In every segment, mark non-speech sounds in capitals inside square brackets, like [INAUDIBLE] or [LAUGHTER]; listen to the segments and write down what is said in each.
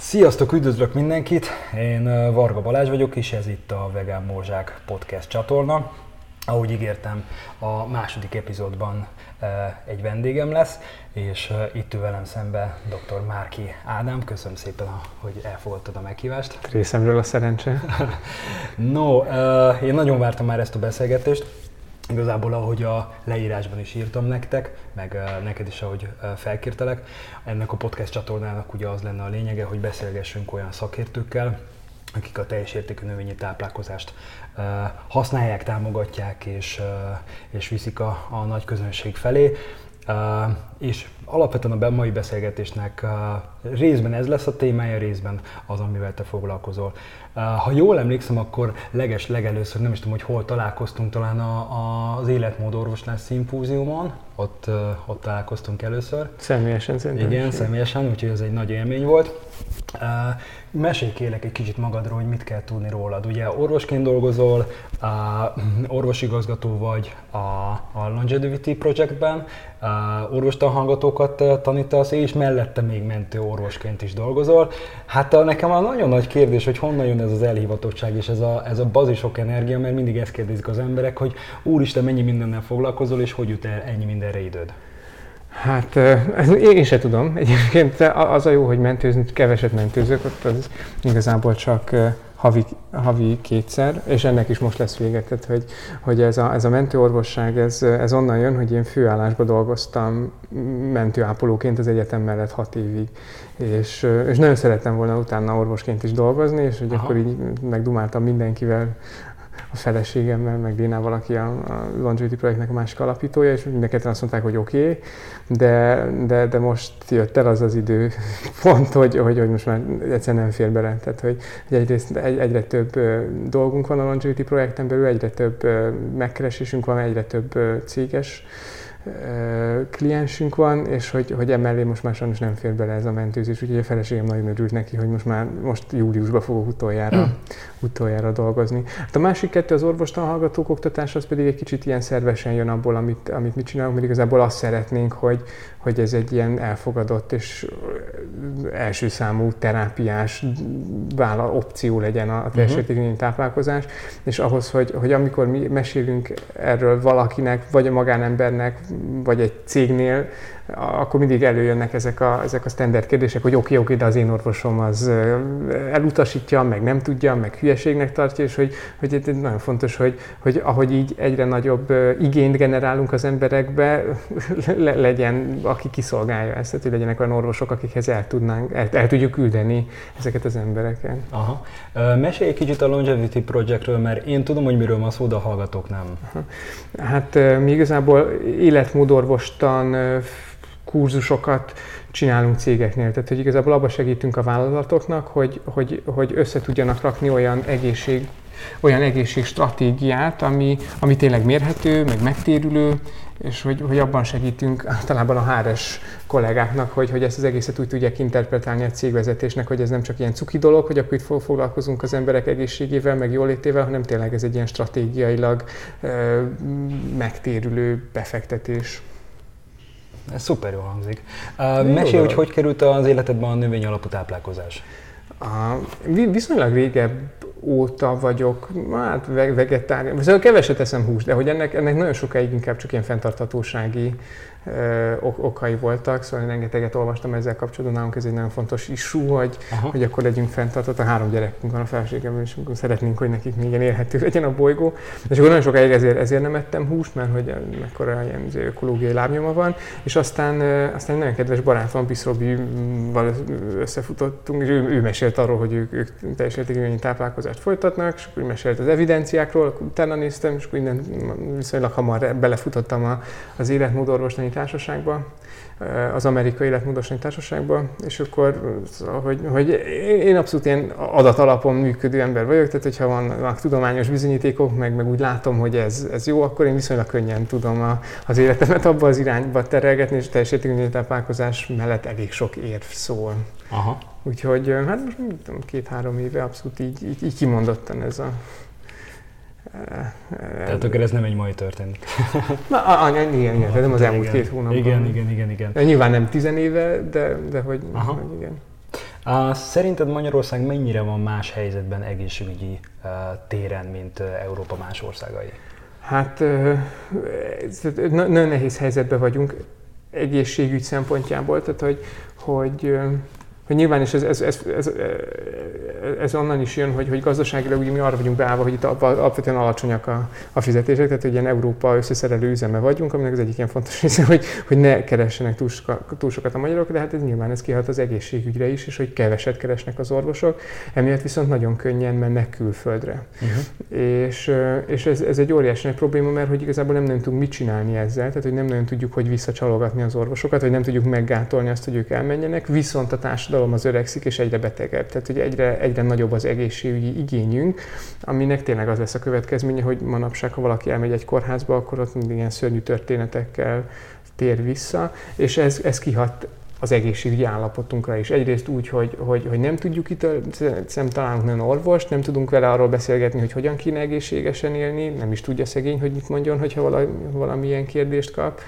Sziasztok, üdvözlök mindenkit! Én Varga Balázs vagyok, és ez itt a Vegán Morzsák podcast csatorna. Ahogy ígértem, a második epizódban egy vendégem lesz, és itt ül velem szembe dr. Márki Ádám. Köszönöm szépen, hogy elfogadtad a meghívást. Részemről a szerencse. [LAUGHS] no, én nagyon vártam már ezt a beszélgetést, Igazából, ahogy a leírásban is írtam nektek, meg neked is, ahogy felkértelek, ennek a podcast csatornának ugye az lenne a lényege, hogy beszélgessünk olyan szakértőkkel, akik a teljes értékű növényi táplálkozást használják, támogatják és, és viszik a, a nagy közönség felé. És alapvetően a mai beszélgetésnek részben ez lesz a témája, részben az, amivel te foglalkozol. Ha jól emlékszem, akkor leges legelőször, nem is tudom, hogy hol találkoztunk, talán a, a, az életmódorvoslás szimpóziumon, ott, ott találkoztunk először. Személyesen szerintem. Igen, személyesen, úgyhogy ez egy nagy élmény volt. Mesélj kérlek egy kicsit magadról, hogy mit kell tudni rólad. Ugye orvosként dolgozol, orvosigazgató vagy a, a Longevity Projectben, orvostanhallgatókat tanítasz, és mellette még mentő orvosként is dolgozol. Hát nekem a nagyon nagy kérdés, hogy honnan jön ez az elhivatottság és ez a, ez a bazisok energia, mert mindig ezt kérdezik az emberek, hogy úristen, mennyi mindennel foglalkozol, és hogy jut el ennyi mindenre időd? Hát én se tudom. Egyébként az a jó, hogy mentőzni, keveset mentőzök, ott az igazából csak havi, havi kétszer, és ennek is most lesz vége. Tehát, hogy, hogy ez, a, ez a mentőorvosság, ez, ez onnan jön, hogy én főállásban dolgoztam mentőápolóként az egyetem mellett hat évig, és, és nagyon szerettem volna utána orvosként is dolgozni, és hogy Aha. akkor így megdumáltam mindenkivel, a feleségemmel, meg Dénával, aki a, a Longevity projektnek a másik alapítója, és mindenketten azt mondták, hogy oké, okay, de, de, de most jött el az az idő [LAUGHS] pont, hogy, hogy, hogy most már egyszerűen nem fér bele. Tehát, hogy, hogy egyrészt egy, egyre több dolgunk van a Longevity projekten belül, egyre több megkeresésünk van, egyre több céges kliensünk van, és hogy, hogy emellé most már sajnos nem fér bele ez a mentőzés, úgyhogy a feleségem nagyon örült neki, hogy most már most júliusban fogok utoljára, mm. utoljára dolgozni. Hát a másik kettő, az orvostan hallgatók oktatás, az pedig egy kicsit ilyen szervesen jön abból, amit, amit mi csinálunk, mert igazából azt szeretnénk, hogy, hogy ez egy ilyen elfogadott és első számú terápiás vála, opció legyen a teljesítményi uh-huh. táplálkozás, és ahhoz, hogy, hogy amikor mi mesélünk erről valakinek, vagy a magánembernek, vagy egy cégnél, akkor mindig előjönnek ezek a, ezek a standard kérdések, hogy oké, oké, de az én orvosom az elutasítja, meg nem tudja, meg hülyeségnek tartja, és hogy, hogy nagyon fontos, hogy, hogy ahogy így egyre nagyobb igényt generálunk az emberekbe, [LAUGHS] le, legyen, aki kiszolgálja ezt, tehát hogy legyenek olyan orvosok, akikhez el, tudnánk, el, el tudjuk küldeni ezeket az embereket. Aha. Mesélj egy kicsit a Longevity Projectről, mert én tudom, hogy miről van szó, de a hallgatók nem. Aha. Hát mi igazából életmódorvostan kurzusokat csinálunk cégeknél. Tehát, hogy igazából abban segítünk a vállalatoknak, hogy, hogy, hogy össze tudjanak rakni olyan egészség olyan egészségstratégiát, ami, ami tényleg mérhető, meg megtérülő, és hogy, hogy abban segítünk általában a HRS kollégáknak, hogy, hogy ezt az egészet úgy tudják interpretálni a cégvezetésnek, hogy ez nem csak ilyen cuki dolog, hogy akkor itt foglalkozunk az emberek egészségével, meg jólétével, hanem tényleg ez egy ilyen stratégiailag ö, megtérülő befektetés. Ez szuper jól hangzik. Uh, mesélj, hogy hogy került az életedben a növény alapú táplálkozás? Uh, viszonylag régebb óta vagyok, hát vegetárián, szóval keveset eszem húst, de hogy ennek, ennek nagyon sokáig inkább csak ilyen fenntarthatósági ok- okai voltak, szóval én rengeteget olvastam ezzel kapcsolatban, nálunk ez egy nagyon fontos isú, hogy, hogy akkor legyünk fenntartható. Három gyerekünk van a felségem, és szeretnénk, hogy nekik még ilyen élhető legyen a bolygó. És akkor nagyon sokáig ezért, ezért nem ettem húst, mert hogy mekkora ilyen izé, ökológiai lábnyoma van, és aztán, aztán egy nagyon kedves barátom, Piszrobival összefutottunk, és ő, ő mesélt arról, hogy ők, ők teljes értékű táplálkozást folytatnak, és akkor mesélt az evidenciákról, akkor utána néztem, és akkor innen viszonylag hamar belefutottam az életmódorvosnai társaságba, az amerikai életmódosítani társaságba, és akkor, hogy, hogy én abszolút ilyen adatalapon működő ember vagyok, tehát hogyha vannak tudományos bizonyítékok, meg, meg úgy látom, hogy ez, ez jó, akkor én viszonylag könnyen tudom a, az életemet abba az irányba terelgetni, és teljes táplálkozás mellett elég sok érv szól. Aha. Úgyhogy hát most két-három éve abszolút így, így, így kimondottan ez a tehát akkor ez nem egy mai történet. [LAUGHS] Na, a, igen, igen, igen, nem az elmúlt igen. két hónapban. Igen, igen, igen, igen. De nyilván nem tizenéve, de, de hogy, Aha. hogy igen. Szerinted Magyarország mennyire van más helyzetben egészségügyi téren, mint Európa más országai? Hát nagyon nehéz helyzetben vagyunk egészségügy szempontjából, tehát hogy, hogy hogy nyilván is ez, ez, ez, ez, ez onnan is jön, hogy, hogy gazdaságilag ugye mi arra vagyunk beállva, hogy itt alapvetően alacsonyak a, a fizetések, tehát hogy ilyen Európa összeszerelő üzeme vagyunk, aminek az egyik ilyen fontos [LAUGHS] része, hogy, hogy ne keressenek túl, túl sokat a magyarok, de hát ez nyilván ez kihat az egészségügyre is, és hogy keveset keresnek az orvosok, emiatt viszont nagyon könnyen mennek külföldre. Uh-huh. És, és ez, ez egy óriási nagy probléma, mert hogy igazából nem nagyon tudunk mit csinálni ezzel, tehát hogy nem nagyon tudjuk, hogy visszacsalogatni az orvosokat, vagy nem tudjuk meggátolni azt, hogy ők elmenjenek, viszont a társadalom társadalom az öregszik, és egyre betegebb. Tehát, hogy egyre, egyre nagyobb az egészségügyi igényünk, aminek tényleg az lesz a következménye, hogy manapság, ha valaki elmegy egy kórházba, akkor ott mindig ilyen szörnyű történetekkel tér vissza, és ez, ez kihat az egészségügyi állapotunkra is. Egyrészt úgy, hogy, hogy, hogy nem tudjuk itt, nem találunk nem orvost, nem tudunk vele arról beszélgetni, hogy hogyan kéne egészségesen élni, nem is tudja szegény, hogy mit mondjon, hogyha valami, valamilyen kérdést kap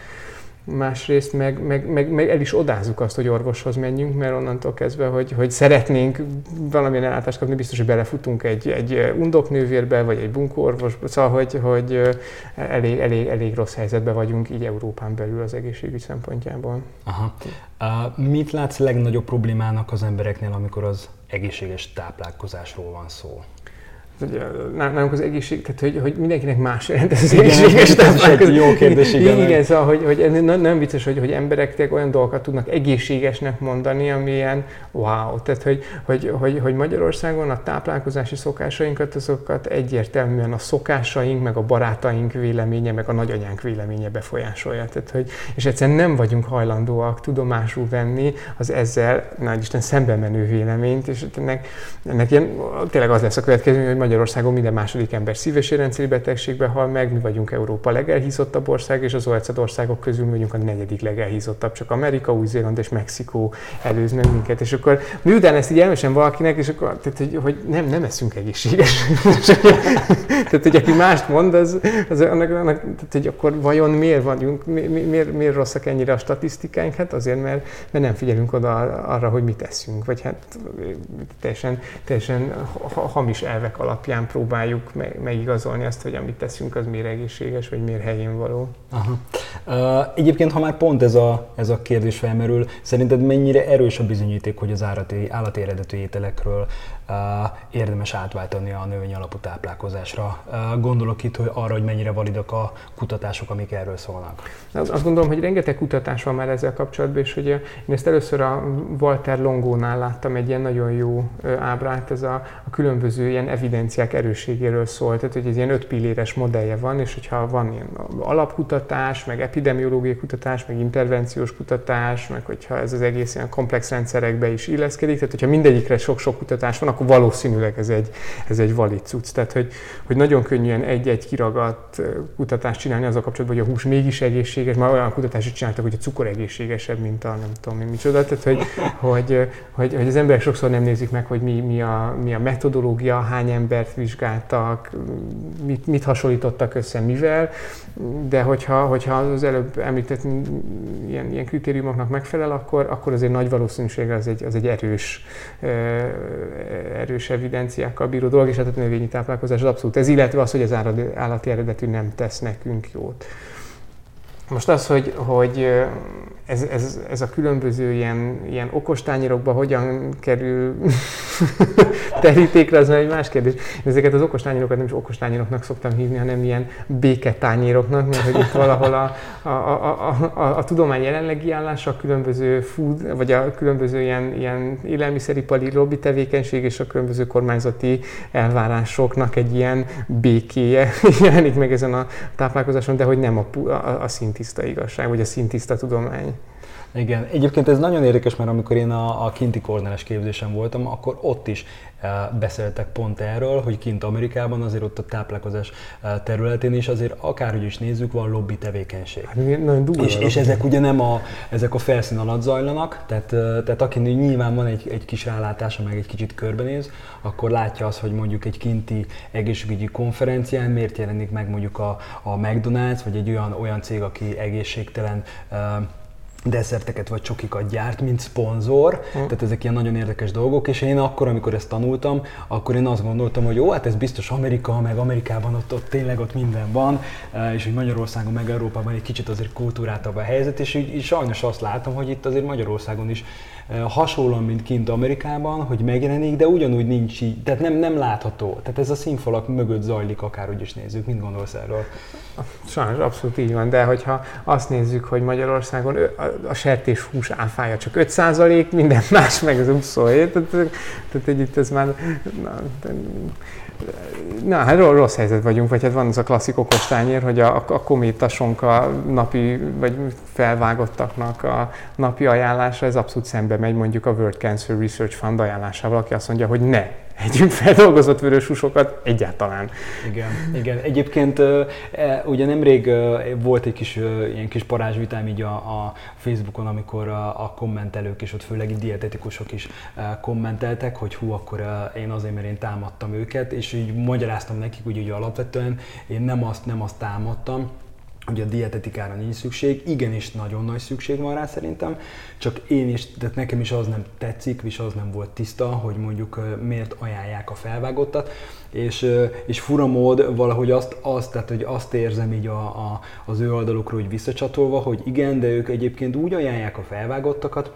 másrészt meg, meg, meg, meg el is odázzuk azt, hogy orvoshoz menjünk, mert onnantól kezdve, hogy, hogy szeretnénk valamilyen ellátást kapni, biztos, hogy belefutunk egy, egy undoknővérbe, vagy egy bunkóorvosba, szóval, hogy, hogy elég, elég, elég rossz helyzetben vagyunk így Európán belül az egészségügy szempontjából. Aha. Uh, mit látsz legnagyobb problémának az embereknél, amikor az egészséges táplálkozásról van szó? Nálunk az egészség, tehát hogy, hogy mindenkinek más jelent ez az igen, egészséges táplálkozás. Jó kérdés, igen. Igen, szóval, hogy, hogy nem, nem vicces, hogy, hogy emberek olyan dolgokat tudnak egészségesnek mondani, amilyen wow. Tehát, hogy, hogy, hogy, hogy Magyarországon a táplálkozási szokásainkat, azokat egyértelműen a szokásaink, meg a barátaink véleménye, meg a nagyanyánk véleménye befolyásolja. Tehát, hogy, és egyszerűen nem vagyunk hajlandóak tudomásul venni az ezzel, nagy Isten, szembe menő véleményt, és ennek, ennek ilyen, tényleg az lesz a következő, hogy Magyarországon minden második ember szíves érrendszeri betegségbe hal meg, mi vagyunk Európa legelhízottabb ország, és az OECD országok közül mi vagyunk a negyedik legelhízottabb, csak Amerika, Új-Zéland és Mexikó előz meg minket. És akkor miután ezt így elmesem valakinek, és akkor, tehát, hogy, hogy nem, nem eszünk egészséges. [LAUGHS] tehát, hogy aki mást mond, az, az annak, annak, tehát, hogy akkor vajon miért vagyunk, mi, mi, miért, miért rosszak ennyire a statisztikáink? Hát azért, mert, mert nem figyelünk oda arra, hogy mit teszünk, vagy hát teljesen, teljesen hamis elvek alapján alapján próbáljuk megigazolni azt, hogy amit teszünk, az miért egészséges, vagy miért helyén való. Aha. Egyébként, ha már pont ez a, ez a kérdés felmerül, szerinted mennyire erős a bizonyíték, hogy az állati, állati eredetű ételekről érdemes átváltani a növény alapú táplálkozásra? Gondolok itt hogy arra, hogy mennyire validak a kutatások, amik erről szólnak. Azt gondolom, hogy rengeteg kutatás van már ezzel kapcsolatban, és hogy én ezt először a Walter Longónál láttam egy ilyen nagyon jó ábrát, ez a, a különböző ilyen evidenciák erősségéről szól, tehát hogy ez ilyen öt pilléres modellje van, és hogyha van ilyen alapkutatás, meg epidemiológiai kutatás, meg intervenciós kutatás, meg hogyha ez az egész ilyen komplex rendszerekbe is illeszkedik, tehát hogyha mindegyikre sok-sok kutatás van, akkor valószínűleg ez egy, ez egy valid cucc. Tehát, hogy, hogy nagyon könnyen egy-egy kiragadt kutatást csinálni azzal kapcsolatban, hogy a hús mégis egészséges, már olyan kutatást csináltak, hogy a cukor egészségesebb, mint a nem tudom mi micsoda. Tehát, hogy, hogy, hogy, hogy az emberek sokszor nem nézik meg, hogy mi, mi, a, mi a metodológia, hány embert vizsgáltak, mit, mit hasonlítottak össze mivel, de hogyha, hogyha az előbb említett ilyen, ilyen kritériumoknak megfelel, akkor, akkor azért nagy valószínűséggel az egy, az egy erős, erős evidenciákkal bíró dolog, és hát a növényi táplálkozás az abszolút ez, illetve az, hogy az állati eredetű nem tesz nekünk jót. Most az, hogy, hogy ez, ez, ez a különböző ilyen, ilyen okostányérokba hogyan kerül [LAUGHS] terítékre, az egy más kérdés. Ezeket az okostányérokat nem is okostányéroknak szoktam hívni, hanem ilyen béketányéroknak, mert hogy itt valahol a, a, a, a, a, a tudomány jelenlegi állása, a különböző food, vagy a különböző ilyen, ilyen élelmiszeripari lobby tevékenység és a különböző kormányzati elvárásoknak egy ilyen békéje [LAUGHS] jelenik meg ezen a táplálkozáson, de hogy nem a, a, a szintiszta igazság, vagy a szintiszta tudomány. Igen, egyébként ez nagyon érdekes, mert amikor én a, a kinti korneles képzésen voltam, akkor ott is e, beszéltek pont erről, hogy kint Amerikában azért ott a táplálkozás e, területén is azért akárhogy is nézzük, van lobby tevékenység. Hát, nagyon és, és ezek ugye nem a, ezek a felszín alatt zajlanak, tehát, e, tehát aki nyilván van egy, egy kis rálátása, meg egy kicsit körbenéz, akkor látja azt, hogy mondjuk egy kinti egészségügyi konferencián miért jelenik meg mondjuk a, a McDonald's, vagy egy olyan, olyan cég, aki egészségtelen desszerteket vagy csokikat gyárt, mint szponzor, uh. tehát ezek ilyen nagyon érdekes dolgok, és én akkor, amikor ezt tanultam, akkor én azt gondoltam, hogy jó, hát ez biztos Amerika, meg Amerikában ott, ott tényleg ott minden van, eh, és hogy Magyarországon, meg Európában egy kicsit azért kultúrátabb a helyzet, és így, így sajnos azt látom, hogy itt azért Magyarországon is hasonlóan, mint kint Amerikában, hogy megjelenik, de ugyanúgy nincs így, tehát nem, nem látható. Tehát ez a színfalak mögött zajlik, akárhogy is nézzük. Mit gondolsz erről? Sajnos abszolút így van, de hogyha azt nézzük, hogy Magyarországon a sertés hús áfája csak 5 minden [LAUGHS] más meg az 27, tehát, tehát egy itt ez már na, Na, hát rossz helyzet vagyunk, vagy hát van az a klasszik okostányér, hogy a, a kométasonka napi, vagy felvágottaknak a napi ajánlása, ez abszolút szembe megy mondjuk a World Cancer Research Fund ajánlásával, aki azt mondja, hogy ne együnk feldolgozott vörös húsokat egyáltalán. Igen, igen. Egyébként e, ugye nemrég volt egy kis ilyen kis parázsvitám így a, a Facebookon, amikor a, a kommentelők és ott főleg dietetikusok is kommenteltek, hogy hú, akkor én azért, mert én támadtam őket, és így magyaráztam nekik, hogy ugye alapvetően én nem azt, nem azt támadtam, hogy a dietetikára nincs szükség, igenis nagyon nagy szükség van rá szerintem, csak én is, tehát nekem is az nem tetszik, és az nem volt tiszta, hogy mondjuk miért ajánlják a felvágottat, és, és fura mód valahogy azt, azt, tehát, hogy azt érzem így a, a, az ő oldalukról, hogy visszacsatolva, hogy igen, de ők egyébként úgy ajánlják a felvágottakat,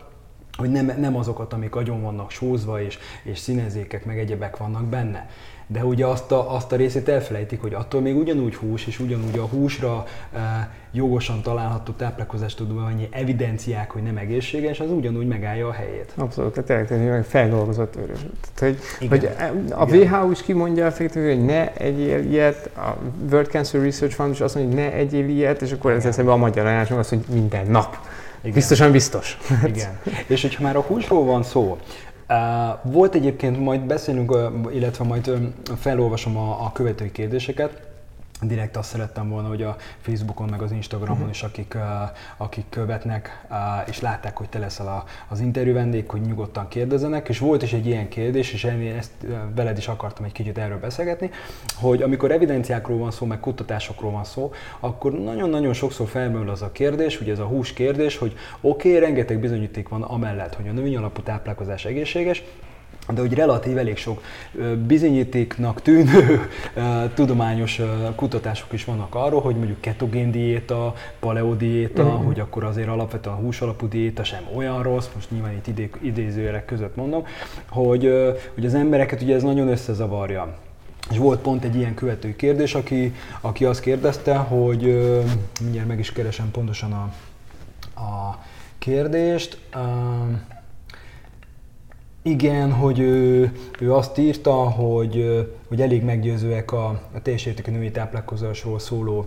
hogy nem, nem azokat, amik agyon vannak sózva, és, és színezékek, meg egyebek vannak benne de ugye azt a, azt a részét elfelejtik, hogy attól még ugyanúgy hús, és ugyanúgy a húsra e, jogosan található táplálkozást annyi evidenciák, hogy nem egészséges, az ugyanúgy megállja a helyét. Abszolút, tehát tényleg feldolgozott örös. Tehát, hogy, hogy a WHO is kimondja effektíven, hogy ne egyél ilyet, a World Cancer Research Fund is azt mondja, hogy ne egyél ilyet, és akkor ez eszembe a magyar ajánlás, az, hogy minden nap. Igen. Biztosan biztos. Igen. És hogyha már a húsról van szó, volt egyébként, majd beszélünk, illetve majd felolvasom a, a követői kérdéseket, direkt azt szerettem volna, hogy a Facebookon meg az Instagramon uh-huh. is, akik, akik követnek és látták, hogy te leszel a, az interjú vendég, hogy nyugodtan kérdezenek, és volt is egy ilyen kérdés, és én ezt veled is akartam egy kicsit erről beszélgetni, hogy amikor evidenciákról van szó, meg kutatásokról van szó, akkor nagyon-nagyon sokszor felmerül az a kérdés, ugye ez a hús kérdés, hogy oké, okay, rengeteg bizonyíték van amellett, hogy a növény alapú táplálkozás egészséges, de hogy relatív elég sok bizonyítéknak tűnő tudományos kutatások is vannak arról, hogy mondjuk ketogén diéta, paleo diéta, uh-huh. hogy akkor azért alapvetően a húsalapú diéta sem olyan rossz, most nyilván itt idé, idézőjelek között mondom, hogy, hogy az embereket ugye ez nagyon összezavarja. És volt pont egy ilyen követő kérdés, aki, aki azt kérdezte, hogy mindjárt meg is keresem pontosan a, a kérdést. Igen, hogy ő, ő azt írta, hogy, hogy elég meggyőzőek a, a teljes értékű női táplálkozásról szóló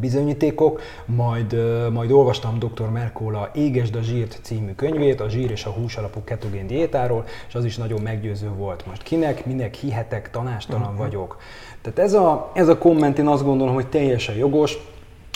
bizonyítékok, majd, majd olvastam dr. Merkola Égesd a zsírt című könyvét, a zsír és a hús alapú ketogén diétáról, és az is nagyon meggyőző volt. Most kinek, minek hihetek, tanástalan uh-huh. vagyok. Tehát ez a, ez a komment én azt gondolom, hogy teljesen jogos,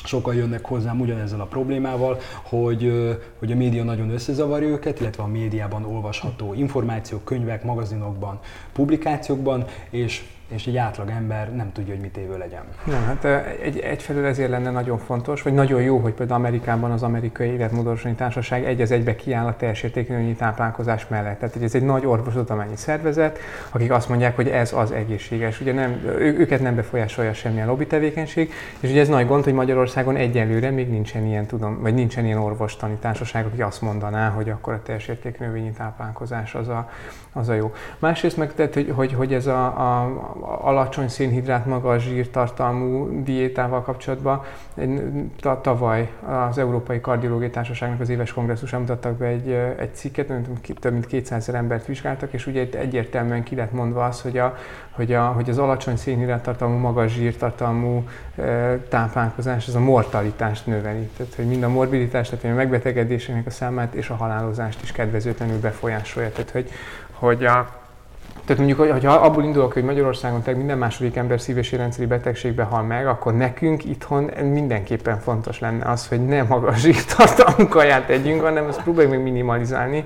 sokan jönnek hozzám ugyanezzel a problémával, hogy, hogy a média nagyon összezavarja őket, illetve a médiában olvasható információk, könyvek, magazinokban, publikációkban, és és egy átlag ember nem tudja, hogy mit évő legyen. Nem, hát egy, egyfelől ezért lenne nagyon fontos, vagy nagyon jó, hogy például Amerikában az Amerikai Életmódosítani Társaság egy az egybe kiáll a teljes értékű táplálkozás mellett. Tehát ez egy nagy orvostudományi szervezet, akik azt mondják, hogy ez az egészséges. Ugye nem, ő, őket nem befolyásolja semmilyen lobby tevékenység, és ugye ez nagy gond, hogy Magyarországon egyelőre még nincsen ilyen, tudom, vagy nincsen ilyen orvostani társaság, aki azt mondaná, hogy akkor a teljes értékű táplálkozás az a, az a jó. Másrészt meg tehát, hogy, hogy, hogy ez a, a, alacsony szénhidrát, magas zsírtartalmú diétával kapcsolatban tavaly az Európai Kardiológiai Társaságnak az éves kongresszusán mutattak be egy, egy cikket, több mint 200 embert vizsgáltak, és ugye itt egyértelműen ki lett mondva az, hogy, a, hogy, a, hogy az alacsony szénhidráttartalmú, magas zsírtartalmú e, táplálkozás az a mortalitást növeli. Tehát, hogy mind a morbiditást, tehát a megbetegedésének a számát és a halálozást is kedvezőtlenül befolyásolja. Tehát, hogy, hogy a, tehát mondjuk, ha abból indulok, hogy Magyarországon tehát minden második ember szív- és betegségbe hal meg, akkor nekünk itthon mindenképpen fontos lenne az, hogy ne magas zsírtartalmú kaját tegyünk, hanem ezt próbáljuk meg minimalizálni,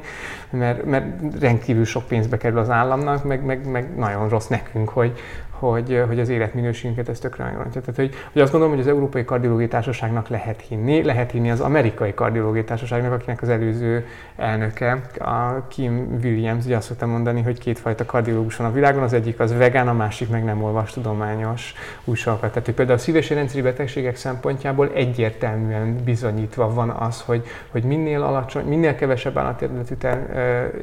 mert, mert rendkívül sok pénzbe kerül az államnak, meg, meg, meg nagyon rossz nekünk, hogy, hogy, hogy az életminőségünket ezt tökre megrontja. Tehát, hogy, hogy azt gondolom, hogy az Európai Kardiológiai Társaságnak lehet hinni, lehet hinni az Amerikai Kardiológiai Társaságnak, akinek az előző elnöke, a Kim Williams, ugye azt szoktam mondani, hogy kétfajta kardiológus van a világon, az egyik az vegán, a másik meg nem olvas tudományos újságokat. Tehát hogy például a szíves rendszeri betegségek szempontjából egyértelműen bizonyítva van az, hogy, hogy minél alacsony, minél kevesebb állateredetű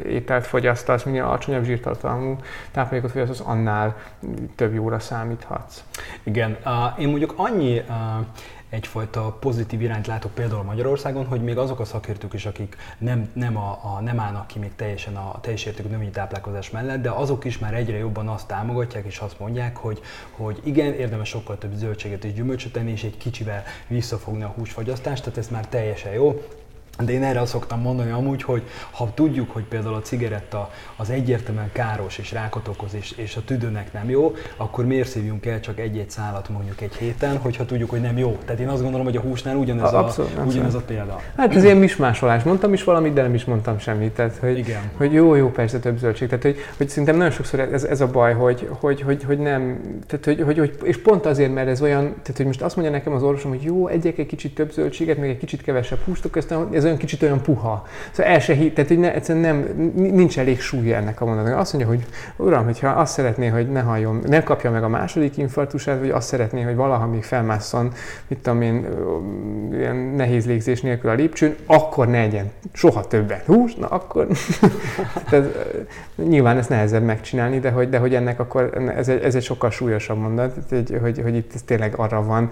ételt fogyasztasz, minél alacsonyabb zsírtartalmú táplálékot fogyasztasz, annál több jóra számíthatsz. Igen, én mondjuk annyi egyfajta pozitív irányt látok például Magyarországon, hogy még azok a szakértők is, akik nem, nem, a, a, nem állnak ki még teljesen a teljes értékű növényi táplálkozás mellett, de azok is már egyre jobban azt támogatják és azt mondják, hogy, hogy igen, érdemes sokkal több zöldséget és gyümölcsöt tenni, és egy kicsivel visszafogni a húsfogyasztást, tehát ez már teljesen jó. De én erre azt szoktam mondani amúgy, hogy ha tudjuk, hogy például a cigaretta az egyértelműen káros és rákot okoz, és, és a tüdőnek nem jó, akkor miért szívjunk el csak egy-egy szálat mondjuk egy héten, hogyha tudjuk, hogy nem jó. Tehát én azt gondolom, hogy a húsnál ugyanez, a, abszolút, a, ugyanez a példa. Hát ez ilyen mismásolás. Mondtam is valamit, de nem is mondtam semmit. Tehát, hogy, Igen. hogy jó, jó, persze több zöldség. Tehát, hogy, hogy szerintem nagyon sokszor ez, ez a baj, hogy, hogy, hogy, hogy nem, tehát, hogy, hogy, hogy, és pont azért, mert ez olyan, tehát, hogy most azt mondja nekem az orvosom, hogy jó, egyek egy kicsit több zöldséget, meg egy kicsit kevesebb húst, ez olyan kicsit olyan puha. Szóval el se hit, tehát hogy ne, egyszerűen nem, nincs elég súlya ennek a mondatnak. Azt mondja, hogy uram, hogyha azt szeretné, hogy ne halljon, ne kapja meg a második infarktusát, vagy azt szeretné, hogy valaha még felmásszon, mit tudom én, ilyen nehéz légzés nélkül a lépcsőn, akkor ne egyen soha többet hús, na akkor [LAUGHS] tehát, nyilván ezt nehezebb megcsinálni, de hogy, de hogy ennek akkor ez egy, ez egy sokkal súlyosabb mondat, hogy, hogy, hogy itt ez tényleg arra van,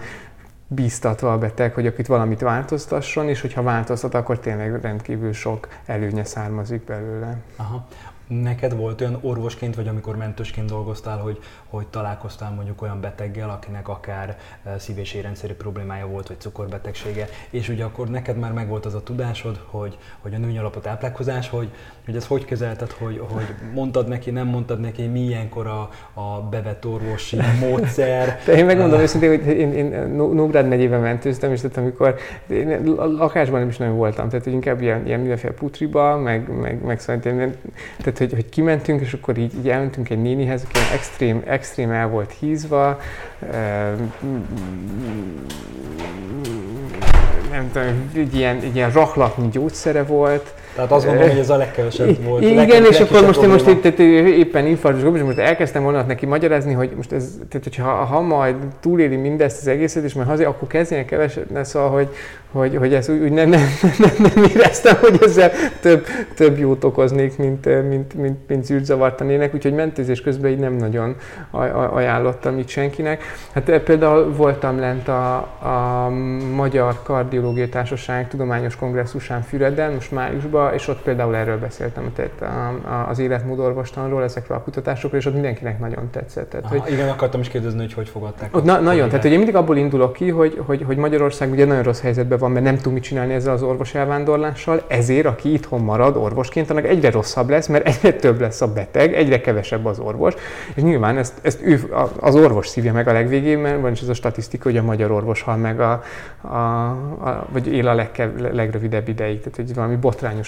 bíztatva a beteg, hogy akit valamit változtasson, és hogyha változtat, akkor tényleg rendkívül sok előnye származik belőle. Aha. Neked volt olyan orvosként, vagy amikor mentősként dolgoztál, hogy, hogy találkoztál mondjuk olyan beteggel, akinek akár eh, szív- és érrendszeri problémája volt, vagy cukorbetegsége, és ugye akkor neked már megvolt az a tudásod, hogy, hogy a nőny alapú táplálkozás, hogy, hogy ez hogy kezelted, hogy, hogy mondtad neki, nem mondtad neki, milyenkor a, a bevett orvosi módszer. De én megmondom őszintén, hogy én, én Nógrád megyében mentőztem, és tehát amikor én lakásban nem is nagyon voltam, tehát hogy inkább ilyen, ilyen mindenféle putriba, meg, meg, meg szóval, tehát hogy, hogy kimentünk, és akkor így, így elmentünk egy nénihez, aki extrém, extrém el volt hízva, nem tudom, egy ilyen, egy ilyen raklatni gyógyszere volt, tehát azt gondolom, hogy ez a legkevesebb volt. Igen, legkevesebb, és akkor most én most itt, itt, éppen infarktus és most elkezdtem volna neki magyarázni, hogy most ez, tehát hogyha ha majd túléli mindezt az egészet, és majd haza, akkor kezdjen kevesebb, szóval, hogy, hogy, hogy ezt úgy, úgy nem, nem, nem, nem, éreztem, hogy ezzel több, több jót okoznék, mint, mint, mint, mint zűrzavart tennének, úgyhogy mentőzés közben így nem nagyon ajánlottam itt senkinek. Hát eh, például voltam lent a, a Magyar Kardiológiai Társaság tudományos kongresszusán Füreden, most májusban, és ott például erről beszéltem, tehát az életmódorvostanról, ezekről a kutatásokról, és ott mindenkinek nagyon tetszett. Tehát, Aha, hogy, igen, akartam is kérdezni, hogy hogy fogadták. Ott na, nagyon, tehát hogy én mindig abból indulok ki, hogy, hogy, hogy Magyarország ugye nagyon rossz helyzetben van, mert nem tud mit csinálni ezzel az orvos elvándorlással, ezért aki itthon marad orvosként, annak egyre rosszabb lesz, mert egyre több lesz a beteg, egyre kevesebb az orvos, és nyilván ezt, ezt ő, az orvos szívja meg a legvégén, mert van is ez a statisztika, hogy a magyar orvos hal meg, a, a, a, vagy él a legkev, legrövidebb ideig, tehát hogy valami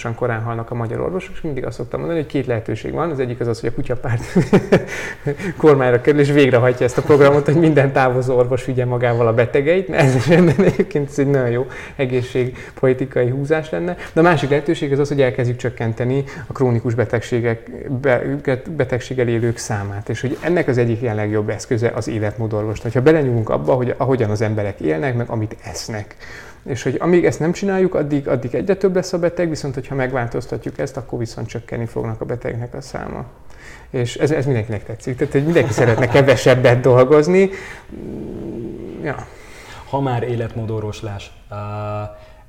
botrányosan korán halnak a magyar orvosok, és mindig azt szoktam mondani, hogy két lehetőség van. Az egyik az az, hogy a kutyapárt [LAUGHS] kormányra kerül, és végrehajtja ezt a programot, hogy minden távozó orvos vigye magával a betegeit, mert ez egyébként ez egy nagyon jó egészségpolitikai húzás lenne. De a másik lehetőség az az, hogy elkezdjük csökkenteni a krónikus betegségek, betegséggel élők számát. És hogy ennek az egyik ilyen legjobb eszköze az életmódorvos. Ha belenyúlunk abba, hogy ahogyan az emberek élnek, meg amit esznek. És hogy amíg ezt nem csináljuk, addig, addig egyre több lesz a beteg, viszont hogyha megváltoztatjuk ezt, akkor viszont csökkenni fognak a betegnek a száma. És ez, ez mindenkinek tetszik. Tehát, hogy mindenki szeretne kevesebbet dolgozni. Ja. Ha már életmódorvoslás, uh,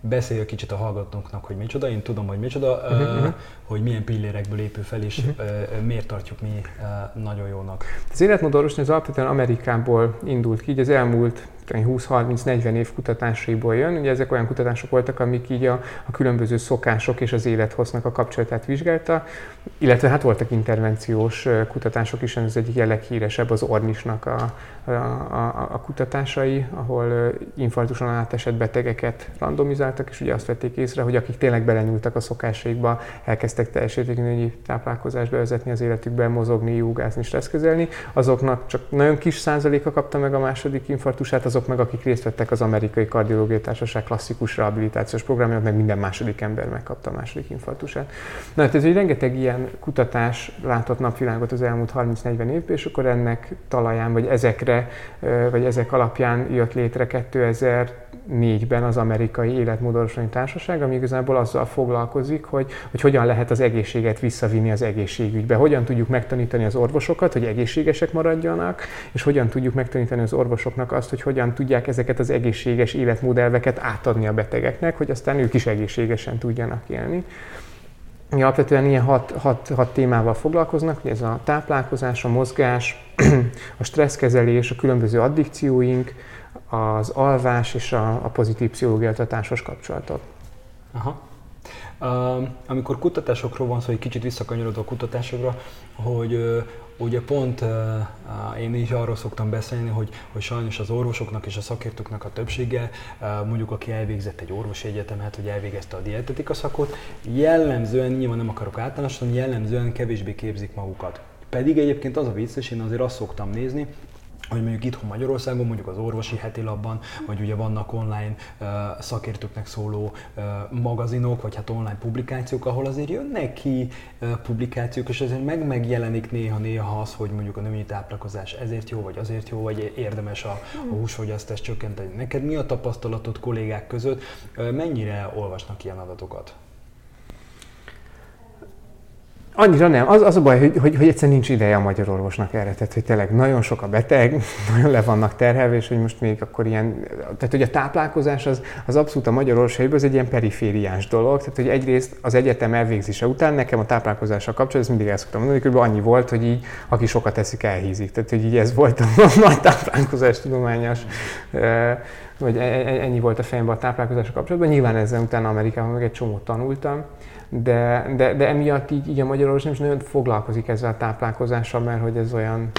beszélj kicsit a hallgatóknak, hogy micsoda, én tudom, hogy micsoda, uh, uh-huh. hogy milyen pillérekből épül fel, és uh-huh. uh, miért tartjuk mi uh, nagyon jónak. Az életmódorvosni az alapvetően Amerikából indult ki, így az elmúlt 20-30-40 év kutatásaiból jön. Ugye ezek olyan kutatások voltak, amik így a, a különböző szokások és az élethossznak a kapcsolatát vizsgálta, illetve hát voltak intervenciós kutatások is, ez egyik leghíresebb az Ornisnak a, a, a, a kutatásai, ahol infarktuson átesett betegeket randomizáltak, és ugye azt vették észre, hogy akik tényleg belenyúltak a szokásaikba, elkezdtek teljes értékű táplálkozást bevezetni az életükbe, mozogni, jogázni, stresszkezelni, azoknak csak nagyon kis százaléka kapta meg a második infarktusát, azok meg, akik részt vettek az amerikai kardiológiai társaság klasszikus rehabilitációs programjában, meg minden második ember megkapta a második infarktusát. Na hát ez egy rengeteg ilyen kutatás látott napvilágot az elmúlt 30-40 évben, és akkor ennek talaján, vagy ezekre, vagy ezek alapján jött létre 2004-ben az amerikai életmódorvoslani társaság, ami igazából azzal foglalkozik, hogy, hogy hogyan lehet az egészséget visszavinni az egészségügybe, hogyan tudjuk megtanítani az orvosokat, hogy egészségesek maradjanak, és hogyan tudjuk megtanítani az orvosoknak azt, hogy hogyan tudják ezeket az egészséges életmódelveket átadni a betegeknek, hogy aztán ők is egészségesen tudjanak élni. Mi alapvetően ilyen hat, hat, hat témával foglalkoznak, hogy ez a táplálkozás, a mozgás, [CLEARS THROAT] a stresszkezelés, a különböző addikcióink, az alvás és a, a pozitív pszichológiai a kapcsolatot. Aha. Uh, amikor kutatásokról van szó, egy kicsit visszakanyarodok a kutatásokra, hogy uh, ugye pont uh, én is arról szoktam beszélni, hogy, hogy sajnos az orvosoknak és a szakértőknek a többsége, uh, mondjuk aki elvégzett egy orvosi egyetemet, hogy elvégezte a dietetika szakot, jellemzően, nyilván nem akarok általánosan, jellemzően kevésbé képzik magukat. Pedig egyébként az a vicc, és én azért azt szoktam nézni, hogy mondjuk itthon Magyarországon, mondjuk az orvosi heti labban, vagy ugye vannak online uh, szakértőknek szóló uh, magazinok, vagy hát online publikációk, ahol azért jönnek ki uh, publikációk, és azért meg megjelenik néha-néha az, hogy mondjuk a női táplálkozás ezért jó, vagy azért jó, vagy érdemes a, a húsfogyasztást csökkenteni. Neked mi a tapasztalatod kollégák között? Mennyire olvasnak ilyen adatokat? Annyira nem. Az, az a baj, hogy, hogy, hogy egyszerűen nincs ideje a magyar orvosnak erre. Tehát, hogy tényleg nagyon sok a beteg, [LAUGHS] nagyon le vannak terhelve, és hogy most még akkor ilyen... Tehát, hogy a táplálkozás az, az abszolút a magyar orvosaiből az egy ilyen perifériás dolog. Tehát, hogy egyrészt az egyetem elvégzése után nekem a táplálkozással kapcsolatban, ezt mindig el szoktam mondani, hogy annyi volt, hogy így, aki sokat eszik, elhízik. Tehát, hogy így ez volt a [LAUGHS] nagy táplálkozás tudományos vagy e, e, ennyi volt a fejemben a táplálkozással kapcsolatban. Nyilván ezzel utána Amerikában meg egy csomót tanultam de, de, de emiatt így, így a Magyarország nem is nagyon foglalkozik ezzel a táplálkozással, mert hogy ez olyan,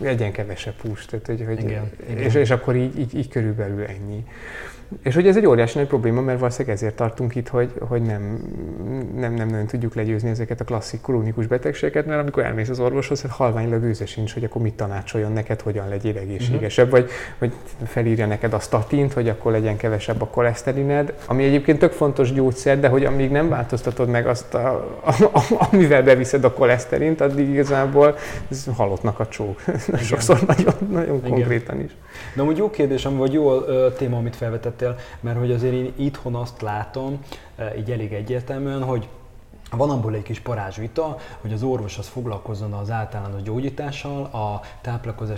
egyen kevesebb hús, tehát, hogy, hogy, igen, és, igen. és akkor így, így, így körülbelül ennyi. És hogy ez egy óriási nagy probléma, mert valószínűleg ezért tartunk itt, hogy, hogy nem, nem, nem nagyon tudjuk legyőzni ezeket a klasszik krónikus betegségeket, mert amikor elmész az orvoshoz, hát halványlag őze sincs, hogy akkor mit tanácsoljon neked, hogyan legyél egészségesebb, uh-huh. vagy hogy felírja neked a statint, hogy akkor legyen kevesebb a koleszterined, ami egyébként tök fontos gyógyszer, de hogy amíg nem változtatod meg azt, a, a, [LAUGHS] a, amivel beviszed a koleszterint, addig igazából ez halottnak a csók. [LAUGHS] Sokszor nagyon, nagyon konkrétan is. De amúgy jó kérdés, vagy jó ö, téma, amit felvetettél, mert hogy azért én itthon azt látom, így elég egyértelműen, hogy van abból egy kis parázsvita, hogy az orvos az foglalkozzon az általános gyógyítással, a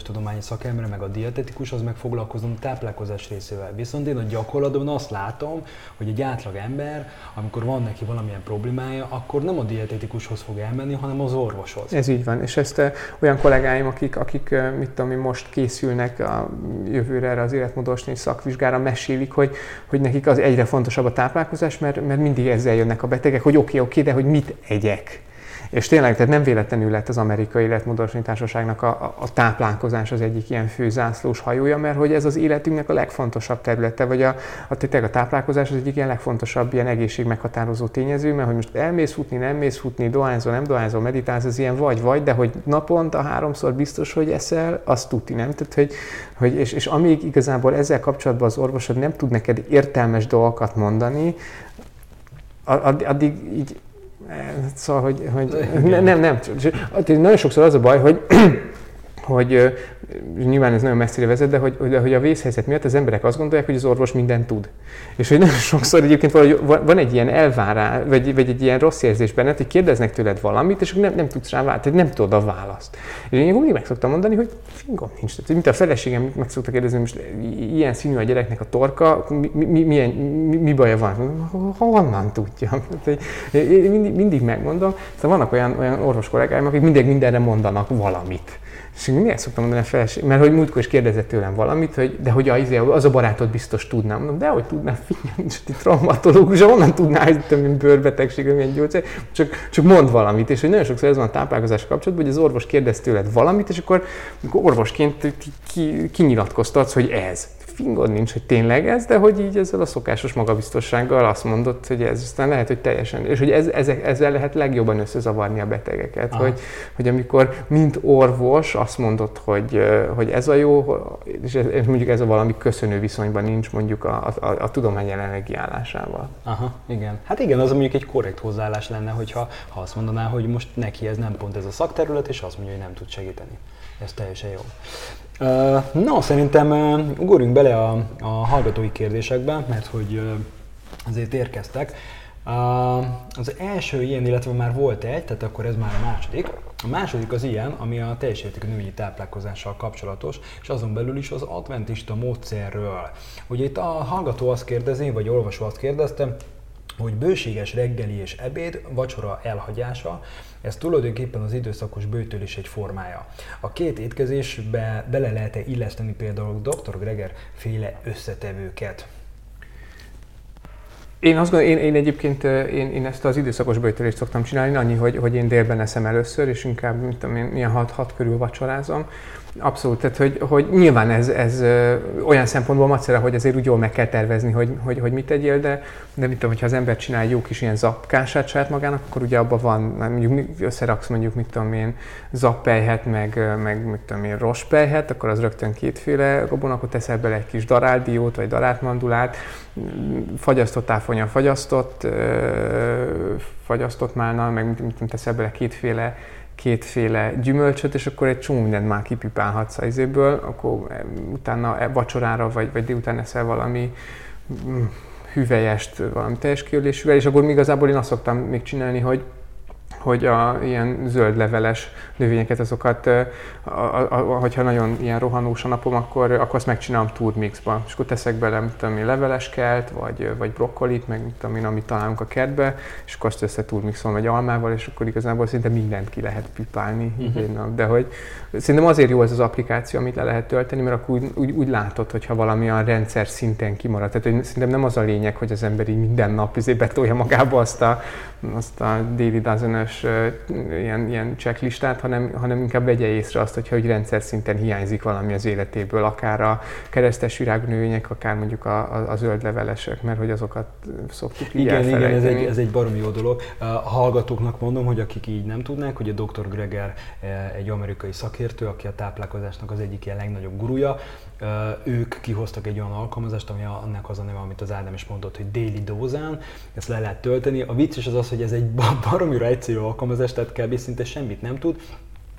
tudományi szakember, meg a dietetikus az meg foglalkozzon a táplálkozás részével. Viszont én a gyakorlatban azt látom, hogy egy átlag ember, amikor van neki valamilyen problémája, akkor nem a dietetikushoz fog elmenni, hanem az orvoshoz. Ez így van, és ezt olyan kollégáim, akik, akik mit tudom, most készülnek a jövőre erre az életmódosni szakvizsgára, mesélik, hogy, hogy nekik az egyre fontosabb a táplálkozás, mert, mert mindig ezzel jönnek a betegek, hogy oké, okay, oké, okay, de hogy mit egyek. És tényleg, tehát nem véletlenül lett az amerikai életmódosítani társaságnak a, a, táplálkozás az egyik ilyen főzászlós hajója, mert hogy ez az életünknek a legfontosabb területe, vagy a, a, tényleg a táplálkozás az egyik ilyen legfontosabb ilyen egészség meghatározó tényező, mert hogy most elmész futni, nem mész futni, dohányzol, nem dohányzol, meditálsz, az ilyen vagy-vagy, de hogy naponta háromszor biztos, hogy eszel, azt tudni, nem? Tehát, hogy, hogy és, és amíg igazából ezzel kapcsolatban az orvosod nem tud neked értelmes dolgokat mondani, addig így Szóval, hogy, hogy [LAUGHS] nem, nem. Nagyon sokszor az a baj, hogy hogy nyilván ez nagyon messzire vezet, de hogy, de hogy a vészhelyzet miatt az emberek azt gondolják, hogy az orvos mindent tud. És hogy nagyon sokszor egyébként valahogy van egy ilyen elvárás, vagy, vagy egy ilyen rossz érzés benned, hogy kérdeznek tőled valamit, és nem, nem tudsz rá választ, nem tudod a választ. És én mindig meg szoktam mondani, hogy fingom nincs. Tehát, mint a feleségem meg szokta kérdezni, most ilyen színű a gyereknek a torka, mi, mi, milyen, mi, mi baja van? Honnan tudja? [LAUGHS] Én mindig, megmondom. Szóval vannak olyan, olyan orvos kollégáim, akik mindig mindenre mondanak valamit. És én mindig szoktam mondani a feleség, mert hogy múltkor is kérdezett tőlem valamit, hogy de hogy az, az a barátod biztos tudná. Mondom, de hogy tudná, figyelj, nincs egy traumatológus, onnan tudná, hogy te mint bőrbetegségre milyen gyógyszer, csak, csak mond valamit. És hogy nagyon sokszor ez van a táplálkozás kapcsolatban, hogy az orvos kérdez tőled valamit, és akkor orvosként ki, kinyilatkoztatsz, hogy ez fingod nincs, hogy tényleg ez, de hogy így ezzel a szokásos magabiztossággal azt mondott, hogy ez aztán lehet, hogy teljesen, és hogy ez, ezek, ezzel lehet legjobban összezavarni a betegeket, hogy, hogy amikor mint orvos azt mondott, hogy, hogy ez a jó, és, ez, és mondjuk ez a valami köszönő viszonyban nincs mondjuk a, a, a tudomány jelenlegi állásával. Aha, igen. Hát igen, az mondjuk egy korrekt hozzáállás lenne, hogyha ha azt mondaná, hogy most neki ez nem pont ez a szakterület, és azt mondja, hogy nem tud segíteni. Ez teljesen jó. No, szerintem ugorjunk bele a, a hallgatói kérdésekbe, mert hogy azért érkeztek. Az első ilyen, illetve már volt egy, tehát akkor ez már a második. A második az ilyen, ami a teljes értékű növényi táplálkozással kapcsolatos, és azon belül is az adventista módszerről. Ugye itt a hallgató azt kérdezi, vagy olvasó azt kérdezte, hogy bőséges reggeli és ebéd, vacsora elhagyása, ez tulajdonképpen az időszakos bőtölés egy formája. A két étkezésbe bele lehet-e illeszteni például dr. Greger féle összetevőket? Én azt gondolom, én, én egyébként én, én, ezt az időszakos bőtölést szoktam csinálni, annyi, hogy, hogy én délben eszem először, és inkább, mint tudom én, milyen 6 körül vacsorázom, Abszolút, tehát hogy, hogy nyilván ez, ez olyan szempontból macera, hogy azért úgy jól meg kell tervezni, hogy, hogy, hogy mit tegyél, de, de mit tudom, hogyha az ember csinál jó kis ilyen zappkását saját magának, akkor ugye abban van, mondjuk összeraksz mondjuk, mit tudom én, zappelyhet, meg, meg mit tudom én, rospelyhet, akkor az rögtön kétféle robon, akkor teszel bele egy kis daráldiót, vagy darátmandulát, fagyasztott áfonya, fagyasztott, fagyasztott málna, meg mit, mit teszel bele kétféle kétféle gyümölcsöt, és akkor egy csomó mindent már kipipálhatsz az izéből, akkor utána e, vacsorára vagy, vagy délután eszel valami mm, hüvelyest, valami teljes kiölésűvel, és akkor igazából én azt szoktam még csinálni, hogy hogy a ilyen zöld leveles növényeket, azokat, a, a, a, hogyha nagyon ilyen rohanós a napom, akkor, akkor azt megcsinálom turmixba. És akkor teszek bele, mit tudom én, leveles kelt, vagy, vagy brokkolit, meg mit tudom én, amit találunk a kertbe, és akkor azt össze turmixolom egy almával, és akkor igazából szinte mindent ki lehet pipálni uh-huh. egy nap. De hogy szerintem azért jó ez az applikáció, amit le lehet tölteni, mert akkor úgy, úgy, úgy látod, hogyha valami a rendszer szinten kimarad. Tehát hogy szerintem nem az a lényeg, hogy az ember így minden nap izé betolja magába azt a, azt a daily dozen ilyen, ilyen checklistát, hanem, hanem inkább vegye észre azt, hogyha hogy rendszer szinten hiányzik valami az életéből, akár a keresztes virágú növények, akár mondjuk a, a, a zöld levelesek, mert hogy azokat szoktuk így Igen, igen, ez egy, ez egy baromi jó dolog. A hallgatóknak mondom, hogy akik így nem tudnák, hogy a Dr. Greger egy amerikai szakértő, aki a táplálkozásnak az egyik ilyen legnagyobb gurúja, ők kihoztak egy olyan alkalmazást, ami annak az a neve, amit az Ádám is mondott, hogy Daily Dozán, ezt le lehet tölteni. A vicces az az, hogy ez egy baromira egyszerű alkalmazás, tehát kb. szinte semmit nem tud,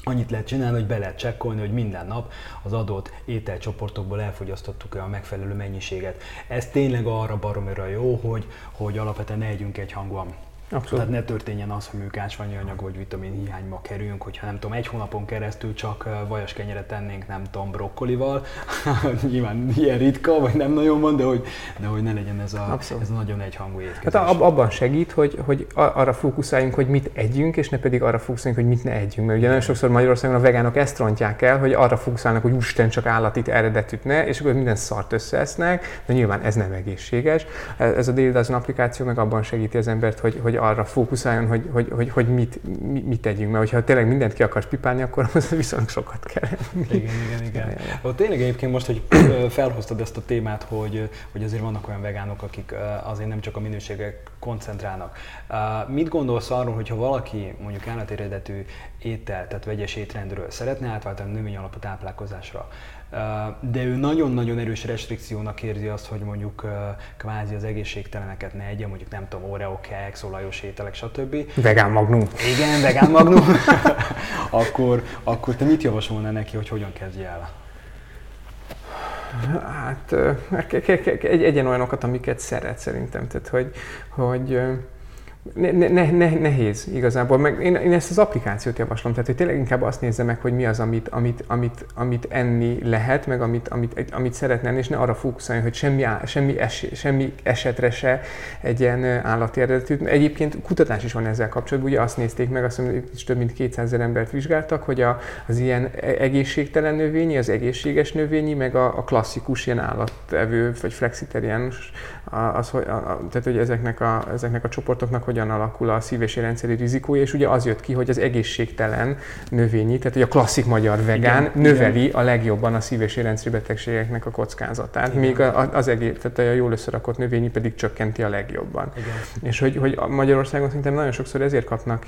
Annyit lehet csinálni, hogy be lehet csekkolni, hogy minden nap az adott ételcsoportokból elfogyasztottuk a megfelelő mennyiséget. Ez tényleg arra baromira jó, hogy, hogy alapvetően ne együnk egy hangban. Abszolút. Tehát ne történjen az, hogy mondjuk ásványi anyag vagy vitamin hiányba kerülünk, hogyha nem tudom, egy hónapon keresztül csak vajas kenyeret tennénk, nem tudom, brokkolival. [LAUGHS] Nyilván ilyen ritka, vagy nem nagyon van, de hogy, de hogy ne legyen ez a, ez a nagyon egyhangú étkezés. Hát abban segít, hogy, hogy arra fókuszáljunk, hogy mit együnk, és ne pedig arra fókuszáljunk, hogy mit ne együnk. Mert ugye nagyon sokszor Magyarországon a vegánok ezt rontják el, hogy arra fókuszálnak, hogy úristen csak állatit, eredetűt ne, és akkor minden szart összeesznek, de nyilván ez nem egészséges. Ez a Daily applikáció meg abban segíti az embert, hogy, hogy arra fókuszáljon, hogy, hogy, hogy, hogy mit, mit, mit tegyünk, mert hogyha tényleg mindent ki akarsz pipálni, akkor [LAUGHS] az viszonylag sokat kell. Igen, igen, igen. igen. Tényleg egyébként most, hogy felhoztad ezt a témát, hogy, hogy azért vannak olyan vegánok, akik azért nem csak a minőségre koncentrálnak. Mit gondolsz arról, hogyha valaki mondjuk állatéredetű étel, tehát vegyes étrendről szeretne átváltani növény alapú táplálkozásra, de ő nagyon-nagyon erős restrikciónak érzi azt, hogy mondjuk kvázi az egészségteleneket ne egye, mondjuk nem tudom, Oreo keks, olajos ételek, stb. Vegán magnum. Igen, vegán magnum. [LAUGHS] akkor, akkor te mit javasolnál neki, hogy hogyan kezdje el? Hát egy, egyen olyanokat, amiket szeret szerintem. Tehát, hogy, hogy ne, ne, ne, nehéz igazából. Meg én, én, ezt az applikációt javaslom, tehát hogy tényleg inkább azt nézze meg, hogy mi az, amit, amit, amit, amit enni lehet, meg amit, amit, amit szeretne és ne arra fókuszálni, hogy semmi, semmi, es, semmi esetre se egy ilyen állati eredetű. Egyébként kutatás is van ezzel kapcsolatban, ugye azt nézték meg, azt mondom, is több mint 200 ezer embert vizsgáltak, hogy a, az ilyen e-, egészségtelen növényi, az egészséges növényi, meg a, a klasszikus ilyen állattevő, vagy flexitariánus, az, hogy, a, tehát hogy ezeknek a, ezeknek a csoportoknak hogyan alakul a szív- és rendszeri rizikója, és ugye az jött ki, hogy az egészségtelen növényi, tehát hogy a klasszik magyar vegán igen, növeli igen. a legjobban a szív- és rendszeri betegségeknek a kockázatát, igen. míg az egész, tehát a jól összerakott növényi pedig csökkenti a legjobban. Igen. És hogy, hogy Magyarországon szerintem nagyon sokszor ezért kapnak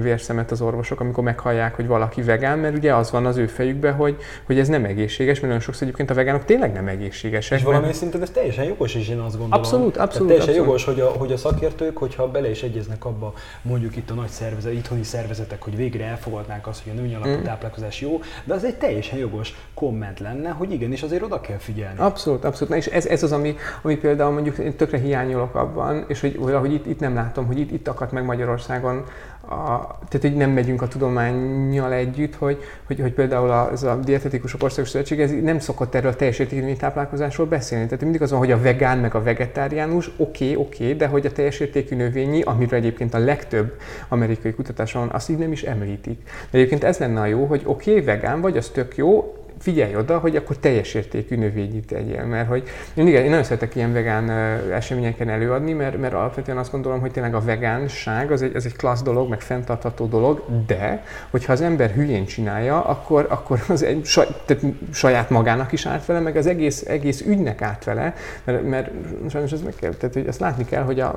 vérszemet az orvosok, amikor meghallják, hogy valaki vegán, mert ugye az van az ő fejükben, hogy, hogy ez nem egészséges, mert nagyon sokszor egyébként a vegánok tényleg nem egészségesek. És valami szinten ez teljesen jogos is, én azt gondolom. Abszolút, abszolút. Tehát teljesen abszolút. jogos, hogy a, hogy a szakértők, hogyha bele is egyeznek abba, mondjuk itt a nagy szervezet, itthoni szervezetek, hogy végre elfogadnák azt, hogy a női alapú mm. táplálkozás jó, de az egy teljesen jogos komment lenne, hogy igenis azért oda kell figyelni. Abszolút, abszolút. Na és ez, ez az, ami, ami például mondjuk én tökre hiányolok abban, és hogy, hogy itt, itt nem látom, hogy itt, itt akadt meg Magyarországon a, tehát hogy nem megyünk a tudományjal együtt, hogy, hogy, hogy például a, ez a dietetikusok országos szövetség ez nem szokott erről a teljes értékű táplálkozásról beszélni. Tehát mindig az van, hogy a vegán meg a vegetáriánus, oké, okay, oké, okay, de hogy a teljes értékű növényi, amiről egyébként a legtöbb amerikai kutatás van, azt így nem is említik. De egyébként ez lenne a jó, hogy oké, okay, vegán vagy, az tök jó, figyelj oda, hogy akkor teljes értékű növényit tegyél, mert hogy én, igen, én nagyon szeretek ilyen vegán eseményeken előadni, mert, mert alapvetően azt gondolom, hogy tényleg a vegánság az egy, az egy klassz dolog, meg fenntartható dolog, de hogyha az ember hülyén csinálja, akkor, akkor az egy saj, tehát saját magának is árt vele, meg az egész, egész ügynek árt vele, mert, mert sajnos ez meg kell, tehát hogy azt látni kell, hogy a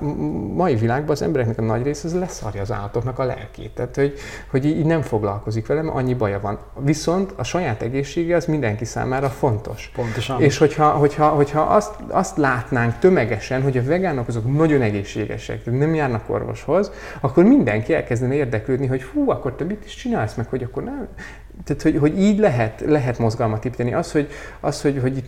mai világban az embereknek a nagy része az leszarja az állatoknak a lelkét, tehát hogy, hogy így nem foglalkozik vele, mert annyi baja van. Viszont a saját egészsége az mindenki számára fontos. Pontosan. És hogyha, hogyha, hogyha azt, azt látnánk tömegesen, hogy a vegánok azok nagyon egészségesek, nem járnak orvoshoz, akkor mindenki elkezdene érdeklődni, hogy fú, akkor te mit is csinálsz meg, hogy akkor nem, tehát, hogy, hogy így lehet, lehet mozgalmat építeni. Az, hogy, az, hogy, hogy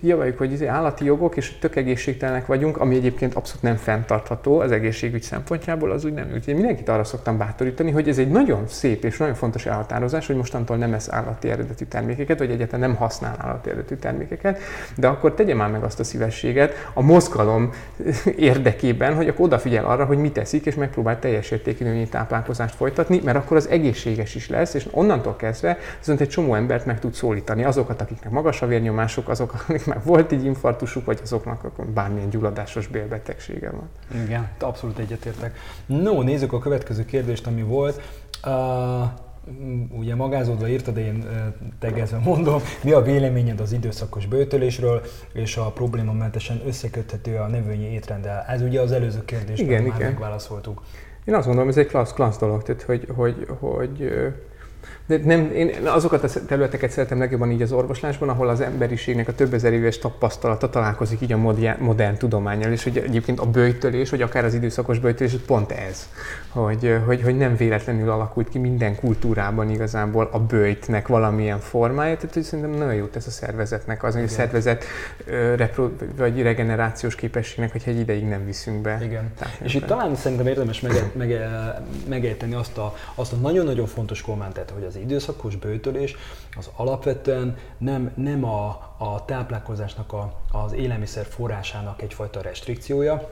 kijavaljuk, hogy izé állati jogok, és tök egészségtelenek vagyunk, ami egyébként abszolút nem fenntartható az egészségügy szempontjából, az úgy nem. Úgyhogy mindenkit arra szoktam bátorítani, hogy ez egy nagyon szép és nagyon fontos elhatározás, hogy mostantól nem esz állati eredetű termékeket, vagy egyáltalán nem használ állati eredetű termékeket, de akkor tegye már meg azt a szívességet a mozgalom [LAUGHS] érdekében, hogy akkor odafigyel arra, hogy mit teszik, és megpróbál teljes értékű táplálkozást folytatni, mert akkor az egészséges is lesz, és onnantól onnantól kezdve viszont egy csomó embert meg tud szólítani. Azokat, akiknek magas a vérnyomásuk, azok, akik már volt egy infarktusuk, vagy azoknak bármilyen gyulladásos bélbetegsége van. Igen, abszolút egyetértek. No, nézzük a következő kérdést, ami volt. Uh, ugye magázódva írtad, én tegezve mondom, mi a véleményed az időszakos bőtölésről, és a problémamentesen összeköthető a növényi étrenddel? Ez ugye az előző kérdésben igen, már igen. megválaszoltuk. Én azt gondolom, ez egy klassz, klassz dolog, tehát hogy, hogy, hogy de nem, én azokat a területeket szeretem legjobban így az orvoslásban, ahol az emberiségnek a több ezer éves tapasztalata találkozik így a modern, modern tudományjal, és hogy egyébként a bőjtölés, vagy akár az időszakos bőjtölés, pont ez, hogy, hogy, hogy nem véletlenül alakult ki minden kultúrában igazából a bőjtnek valamilyen formája, tehát hogy szerintem nagyon jó tesz a szervezetnek az, hogy a szervezet repro, vagy regenerációs képességnek, hogy egy ideig nem viszünk be. Igen. És itt talán szerintem érdemes megejteni azt a, azt a nagyon-nagyon fontos kommentet, hogy az időszakos bőtölés az alapvetően nem, nem a, a táplálkozásnak a, az élelmiszer forrásának egyfajta restrikciója,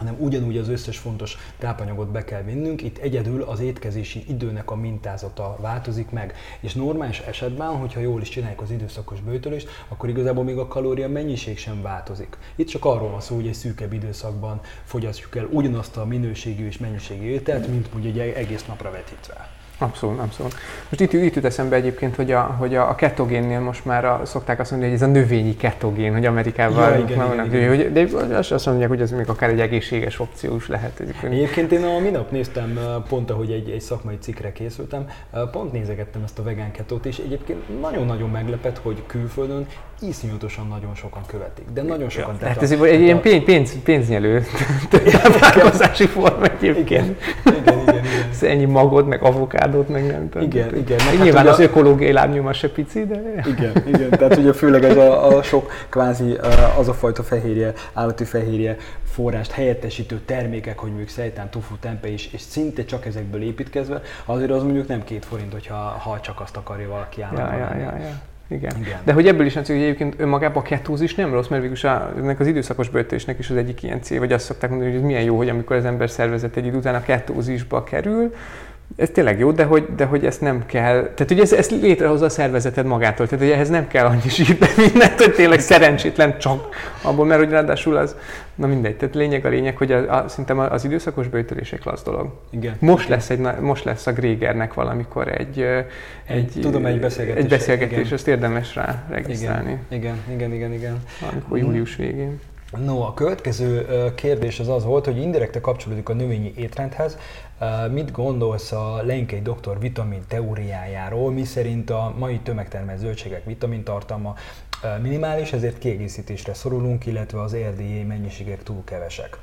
hanem ugyanúgy az összes fontos tápanyagot be kell vinnünk, itt egyedül az étkezési időnek a mintázata változik meg. És normális esetben, hogyha jól is csináljuk az időszakos bőtölést, akkor igazából még a kalória mennyiség sem változik. Itt csak arról van szó, hogy egy szűkebb időszakban fogyasztjuk el ugyanazt a minőségű és mennyiségű ételt, mint ugye egy egész napra vetítve. Abszolút, abszolult. Most itt, itt jut eszembe egyébként, hogy a, hogy a ketogénnél most már a, szokták azt mondani, hogy ez a növényi ketogén, hogy Amerikában ja, igen, igen, igen, hogy, de azt mondják, hogy ez még akár egy egészséges opció is lehet. Egyébként, én a minap néztem, pont ahogy egy, egy szakmai cikkre készültem, pont nézegettem ezt a vegán ketót, és egyébként nagyon-nagyon meglepett, hogy külföldön iszonyatosan nagyon sokan követik, de nagyon sokan. Ja, hát ez egy, egy ilyen pénz, pénz, pénznyelő táplálkozási [LAUGHS] forma egyébként. Igen, igen, igen. igen. Ennyi magod, meg avokád avokádót meg nem tudom. Igen, igen. Meg hát nyilván az ökológiai lábnyoma se pici, de... Igen, igen. Tehát ugye főleg ez a, a sok kvázi az a fajta fehérje, állati fehérje forrást helyettesítő termékek, hogy mondjuk szejtán, tufu, tempe is, és szinte csak ezekből építkezve, azért az mondjuk nem két forint, hogyha ha csak azt akarja valaki állandóan. Ja, ja, ja, ja. Igen. Igen. De hogy ebből is látszik, hogy egyébként önmagában a ketózis nem rossz, mert végülis a, ennek az időszakos bőtésnek is az egyik ilyen cél, vagy azt szokták mondani, hogy ez milyen jó, hogy amikor az ember szervezet egy idő után a ketózisba kerül, ez tényleg jó, de hogy, de hogy ezt nem kell, tehát hogy ez, ezt létrehozza a szervezeted magától, tehát hogy ehhez nem kell annyi sírni [LAUGHS] mindent, hogy tényleg szerencsétlen csak abból, mert hogy ráadásul az, na mindegy, tehát lényeg a lényeg, hogy a, a, szerintem az időszakos bőtörés egy klassz dolog. Igen. Most Igen. lesz, egy, most lesz a Grégernek valamikor egy, egy, Tudom, egy beszélgetés. Egy beszélgetés, igen. azt érdemes rá regisztrálni. Igen, igen, igen, igen. Valamikor július végén. No, a következő kérdés az az volt, hogy indirekte kapcsolódik a növényi étrendhez. Mit gondolsz a Lenkei doktor vitamin teóriájáról, mi szerint a mai tömegtermelt zöldségek vitamintartalma minimális, ezért kiegészítésre szorulunk, illetve az RDA mennyiségek túl kevesek?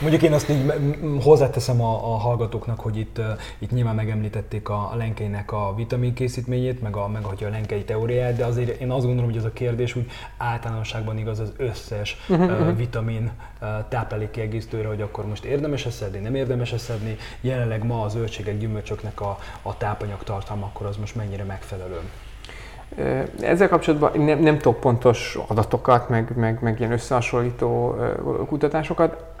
Mondjuk én azt így hozzáteszem a, a hallgatóknak, hogy itt, itt nyilván megemlítették a, lenkeinek a vitamin készítményét, meg a, meg a lenkei teóriáját, de azért én azt gondolom, hogy ez a kérdés úgy általánosságban igaz az összes uh-huh. uh, vitamin uh, táplálékkiegészítőre, hogy akkor most érdemes szedni, nem érdemes szedni. Jelenleg ma az zöldségek, gyümölcsöknek a, a tápanyag tartalma, akkor az most mennyire megfelelő. Ezzel kapcsolatban nem, nem tudok pontos adatokat, meg, meg, meg ilyen összehasonlító kutatásokat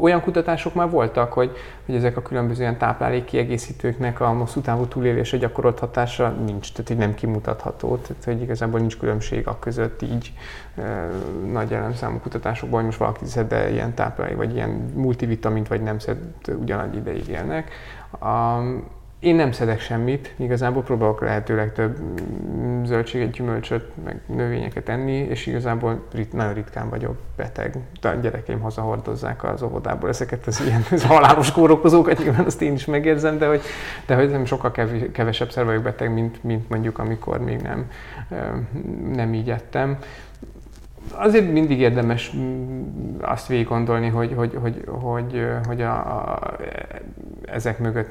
olyan kutatások már voltak, hogy, hogy ezek a különböző ilyen táplálékkiegészítőknek a hosszú távú túlélése gyakorolt hatása nincs, tehát így nem kimutatható, tehát hogy igazából nincs különbség a között így e, nagy elemszámú kutatásokban, hogy most valaki szed ilyen táplálék, vagy ilyen multivitamint, vagy nem szed ugyanagy ideig élnek. Um, én nem szedek semmit, igazából próbálok lehetőleg több mm, zöldséget, gyümölcsöt, meg növényeket enni, és igazából rit, nagyon ritkán vagyok beteg. A gyerekeim hazahordozzák az óvodából ezeket az ilyen az [LAUGHS] halálos kórokozókat, nyilván azt én is megérzem, de hogy, de hogy nem sokkal kevesebb vagyok beteg, mint, mint mondjuk amikor még nem, nem így ettem azért mindig érdemes mm, azt végig gondolni, hogy, hogy, hogy, hogy, hogy a, a, ezek mögött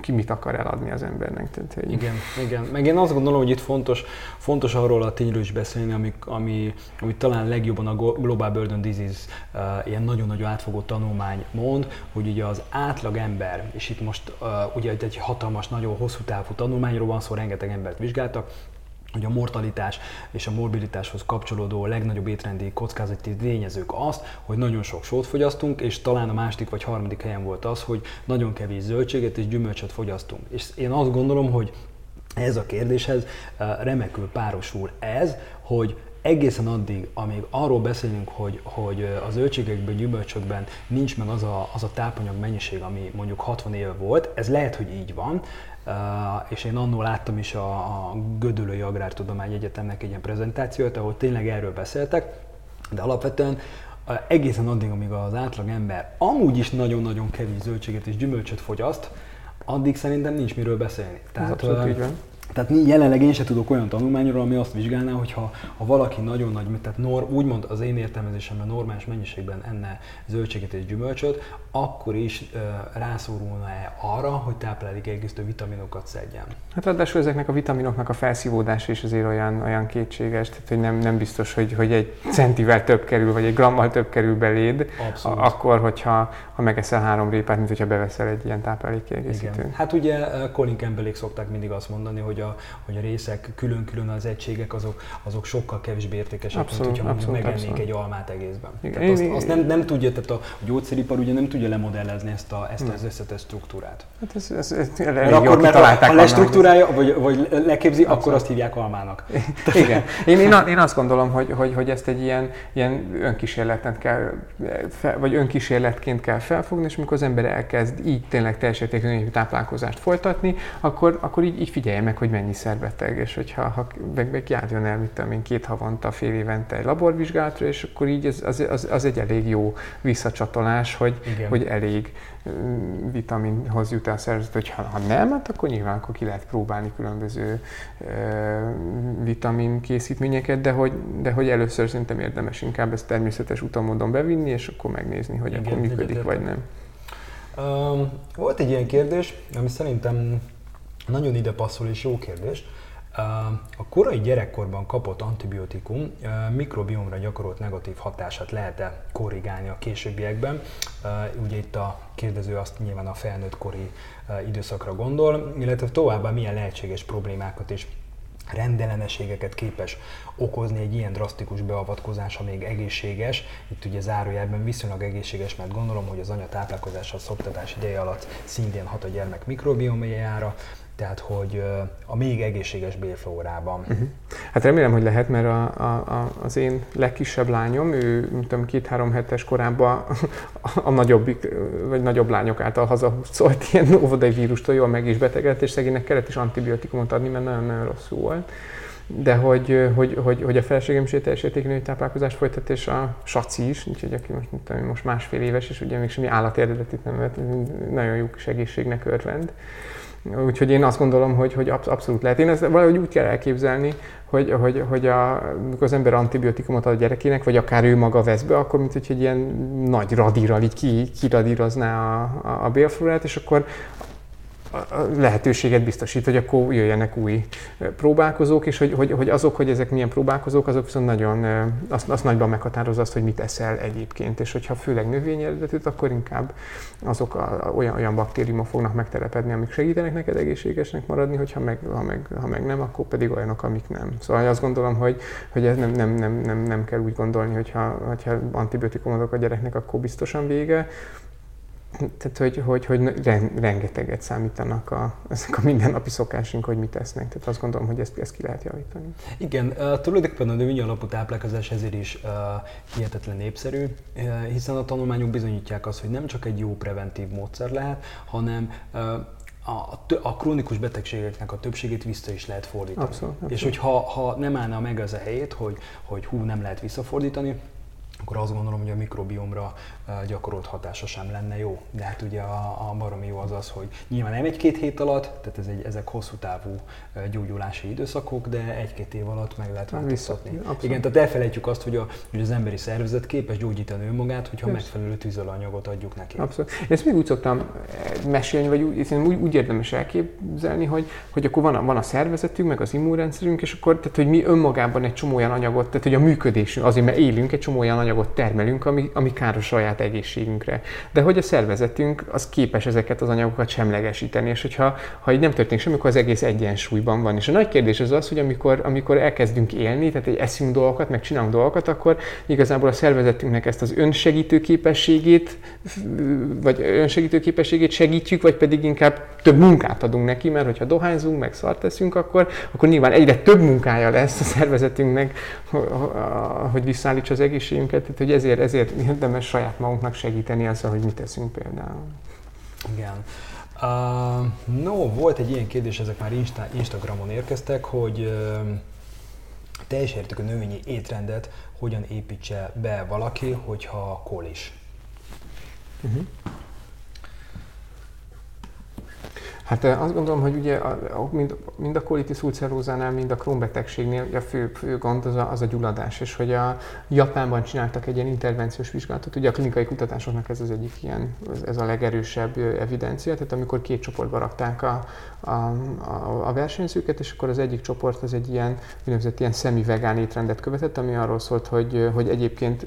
ki mit akar eladni az embernek. Tehát, hogy... Igen, igen. Meg én azt gondolom, hogy itt fontos, fontos arról a tényről is beszélni, ami, ami, ami talán legjobban a Global Burden Disease uh, ilyen nagyon-nagyon átfogó tanulmány mond, hogy ugye az átlag ember, és itt most uh, ugye egy hatalmas, nagyon hosszú távú tanulmányról van szó, rengeteg embert vizsgáltak, hogy a mortalitás és a morbilitáshoz kapcsolódó legnagyobb étrendi kockázati tényezők azt, hogy nagyon sok sót fogyasztunk, és talán a második vagy harmadik helyen volt az, hogy nagyon kevés zöldséget és gyümölcsöt fogyasztunk. És én azt gondolom, hogy ez a kérdéshez eh, remekül párosul ez, hogy egészen addig, amíg arról beszélünk, hogy, hogy eh, a zöldségekben, gyümölcsökben nincs meg az a, az a tápanyag mennyiség, ami mondjuk 60 éve volt, ez lehet, hogy így van, és én annól láttam is a, a Gödöllői Agrártudomány Egyetemnek egy ilyen prezentációt, ahol tényleg erről beszéltek, de alapvetően egészen addig, amíg az átlag ember amúgy is nagyon-nagyon kevés zöldséget és gyümölcsöt fogyaszt, addig szerintem nincs miről beszélni. Tehát, Ez így van. Tehát jelenleg én sem tudok olyan tanulmányról, ami azt vizsgálná, hogy ha, ha valaki nagyon nagy, tehát nor, úgymond az én értelmezésemben normális mennyiségben enne zöldséget és gyümölcsöt, akkor is uh, rászorulna-e arra, hogy táplálékegészítő vitaminokat szedjen. Hát ráadásul ezeknek a vitaminoknak a felszívódása is azért olyan, olyan kétséges, tehát hogy nem, nem biztos, hogy, hogy egy centivel több kerül, vagy egy grammal több kerül beléd, Abszolút. akkor, hogyha ha megeszel három répát, mint hogyha beveszel egy ilyen táplálékkiegészítőt. Hát ugye Colin Campbellék szokták mindig azt mondani, hogy a, hogy a részek külön-külön az egységek azok, azok sokkal kevésbé értékesek, abszolút, mint hogyha abszolút, megennék abszolút. egy almát egészben. Igen. Tehát azt, azt nem, nem tudja, tehát a gyógyszeripar ugye nem tudja lemodellezni ezt, a, ezt az összetett struktúrát. Hát ez, ez, ez, ez mert akkor, mert ha, ha lestruktúrálja, vagy, vagy leképzi, abszolút. akkor azt hívják almának. [LAUGHS] Igen. Én, én, én azt gondolom, hogy, hogy, hogy ezt egy ilyen, ilyen önkísérletet kell, vagy önkísérletként kell felfogni, és amikor az ember elkezd így tényleg teljes értékű táplálkozást folytatni, akkor, akkor így, így figyelje meg, hogy mennyi szerbeteg, és hogyha ha meg, meg járjon el, mit tudom én, két havonta, fél évente egy laborvizsgálatra, és akkor így az, az, az, az egy elég jó visszacsatolás, hogy, hogy elég vitaminhoz jut el szervezet, hogy ha, ha nem, hát akkor nyilván akkor ki lehet próbálni különböző uh, vitamin készítményeket, de hogy, de hogy először szerintem érdemes inkább ezt természetes utamódon bevinni, és akkor megnézni, hogy igen, akkor működik, vagy nem. Um, volt egy ilyen kérdés, ami szerintem nagyon ide passzol és jó kérdés. A korai gyerekkorban kapott antibiotikum mikrobiomra gyakorolt negatív hatását lehet-e korrigálni a későbbiekben? Ugye itt a kérdező azt nyilván a felnőtt kori időszakra gondol, illetve továbbá milyen lehetséges problémákat és rendellenességeket képes okozni egy ilyen drasztikus beavatkozás, még egészséges. Itt ugye zárójelben viszonylag egészséges, mert gondolom, hogy az anya táplálkozása a szoptatás ideje alatt szintén hat a gyermek mikrobiomjára, tehát hogy a még egészséges bélflórában. Uh-huh. Hát remélem, hogy lehet, mert a, a, az én legkisebb lányom, ő tudom, két-három hetes korában a nagyobbik, vagy nagyobb lányok által hazahúzolt ilyen óvodai vírustól jól meg is betegedett, és szegénynek kellett is antibiotikumot adni, mert nagyon-nagyon rosszul volt. De hogy, hogy, hogy, hogy a feleségem is teljes értékű táplálkozást folytat, és a Saci is, úgyhogy aki most, tudom, most másfél éves, és ugye még semmi állati eredetit nem vett, nagyon jó kis egészségnek örvend. Úgyhogy én azt gondolom, hogy, hogy abszolút lehet. Én ezt valahogy úgy kell elképzelni, hogy, hogy, hogy a, amikor az ember antibiotikumot ad a gyerekének, vagy akár ő maga vesz be, akkor mint hogy egy ilyen nagy radírral így ki, kiradírozná a, a, a bélflórát, és akkor lehetőséget biztosít, hogy akkor jöjjenek új próbálkozók, és hogy, hogy, hogy azok, hogy ezek milyen próbálkozók, azok viszont nagyon, azt, azt nagyban meghatározza azt, hogy mit eszel egyébként, és hogyha főleg növényi eredetűt, akkor inkább azok a, olyan, olyan baktériumok fognak megtelepedni, amik segítenek neked egészségesnek maradni, hogyha meg, ha, meg, ha meg nem, akkor pedig olyanok, amik nem. Szóval azt gondolom, hogy, hogy ez nem, nem, nem, nem, nem kell úgy gondolni, hogyha, hogyha antibiotikumot adok a gyereknek, akkor biztosan vége, tehát, hogy, hogy, hogy rengeteget számítanak a, ezek a mindennapi szokásunk, hogy mit tesznek. Tehát azt gondolom, hogy ezt, ezt ki lehet javítani. Igen, uh, tulajdonképpen a növényi alapú táplálkozás ezért is uh, hihetetlen népszerű, uh, hiszen a tanulmányok bizonyítják azt, hogy nem csak egy jó preventív módszer lehet, hanem a, a krónikus betegségeknek a többségét vissza is lehet fordítani. Abszolút, abszolút. És hogyha ha nem állna meg az a helyét, hogy, hogy hú, nem lehet visszafordítani, akkor azt gondolom, hogy a mikrobiomra gyakorolt hatása sem lenne jó. De hát ugye a, a baromi jó az az, hogy nyilván nem egy-két hét alatt, tehát ez egy, ezek hosszú távú gyógyulási időszakok, de egy-két év alatt meg lehet változtatni. Igen, tehát elfelejtjük azt, hogy, a, hogy az emberi szervezet képes gyógyítani önmagát, hogyha Persze. megfelelő tüzelanyagot adjuk neki. Abszolút. Ezt még úgy szoktam eh, mesélni, vagy úgy, úgy, úgy érdemes elképzelni, hogy, hogy akkor van a, van a szervezetünk, meg az immunrendszerünk, és akkor tehát, hogy mi önmagában egy csomó olyan anyagot, tehát hogy a működésünk, azért mert élünk, egy csomó olyan anyagot termelünk, ami, ami káros saját egészségünkre. De hogy a szervezetünk az képes ezeket az anyagokat semlegesíteni, és hogyha ha így nem történik semmi, akkor az egész egyensúlyban van. És a nagy kérdés az az, hogy amikor, amikor elkezdünk élni, tehát egy eszünk dolgokat, meg csinálunk dolgokat, akkor igazából a szervezetünknek ezt az önsegítő képességét, vagy önsegítő képességét segítjük, vagy pedig inkább több munkát adunk neki, mert hogyha dohányzunk, meg szart teszünk, akkor, akkor nyilván egyre több munkája lesz a szervezetünknek, hogy visszaállítsa az egészségünket, tehát hogy ezért, ezért érdemes saját magunknak segíteni azzal, hogy mit teszünk például. Igen. Uh, no, volt egy ilyen kérdés, ezek már Insta, Instagramon érkeztek, hogy uh, teljes értékű növényi étrendet hogyan építse be valaki, hogyha kolis. Uh-huh. Hát azt gondolom, hogy ugye mind, mind a colitis ulcerózánál, mind a Crohn a fő, fő gond az a, az a gyulladás, és hogy a Japánban csináltak egy ilyen intervenciós vizsgálatot, ugye a klinikai kutatásoknak ez az egyik ilyen, ez a legerősebb evidencia, tehát amikor két csoportba rakták a, a, a, a versenyzőket, és akkor az egyik csoport az egy ilyen úgynevezett ilyen szemi-vegán étrendet követett, ami arról szólt, hogy, hogy egyébként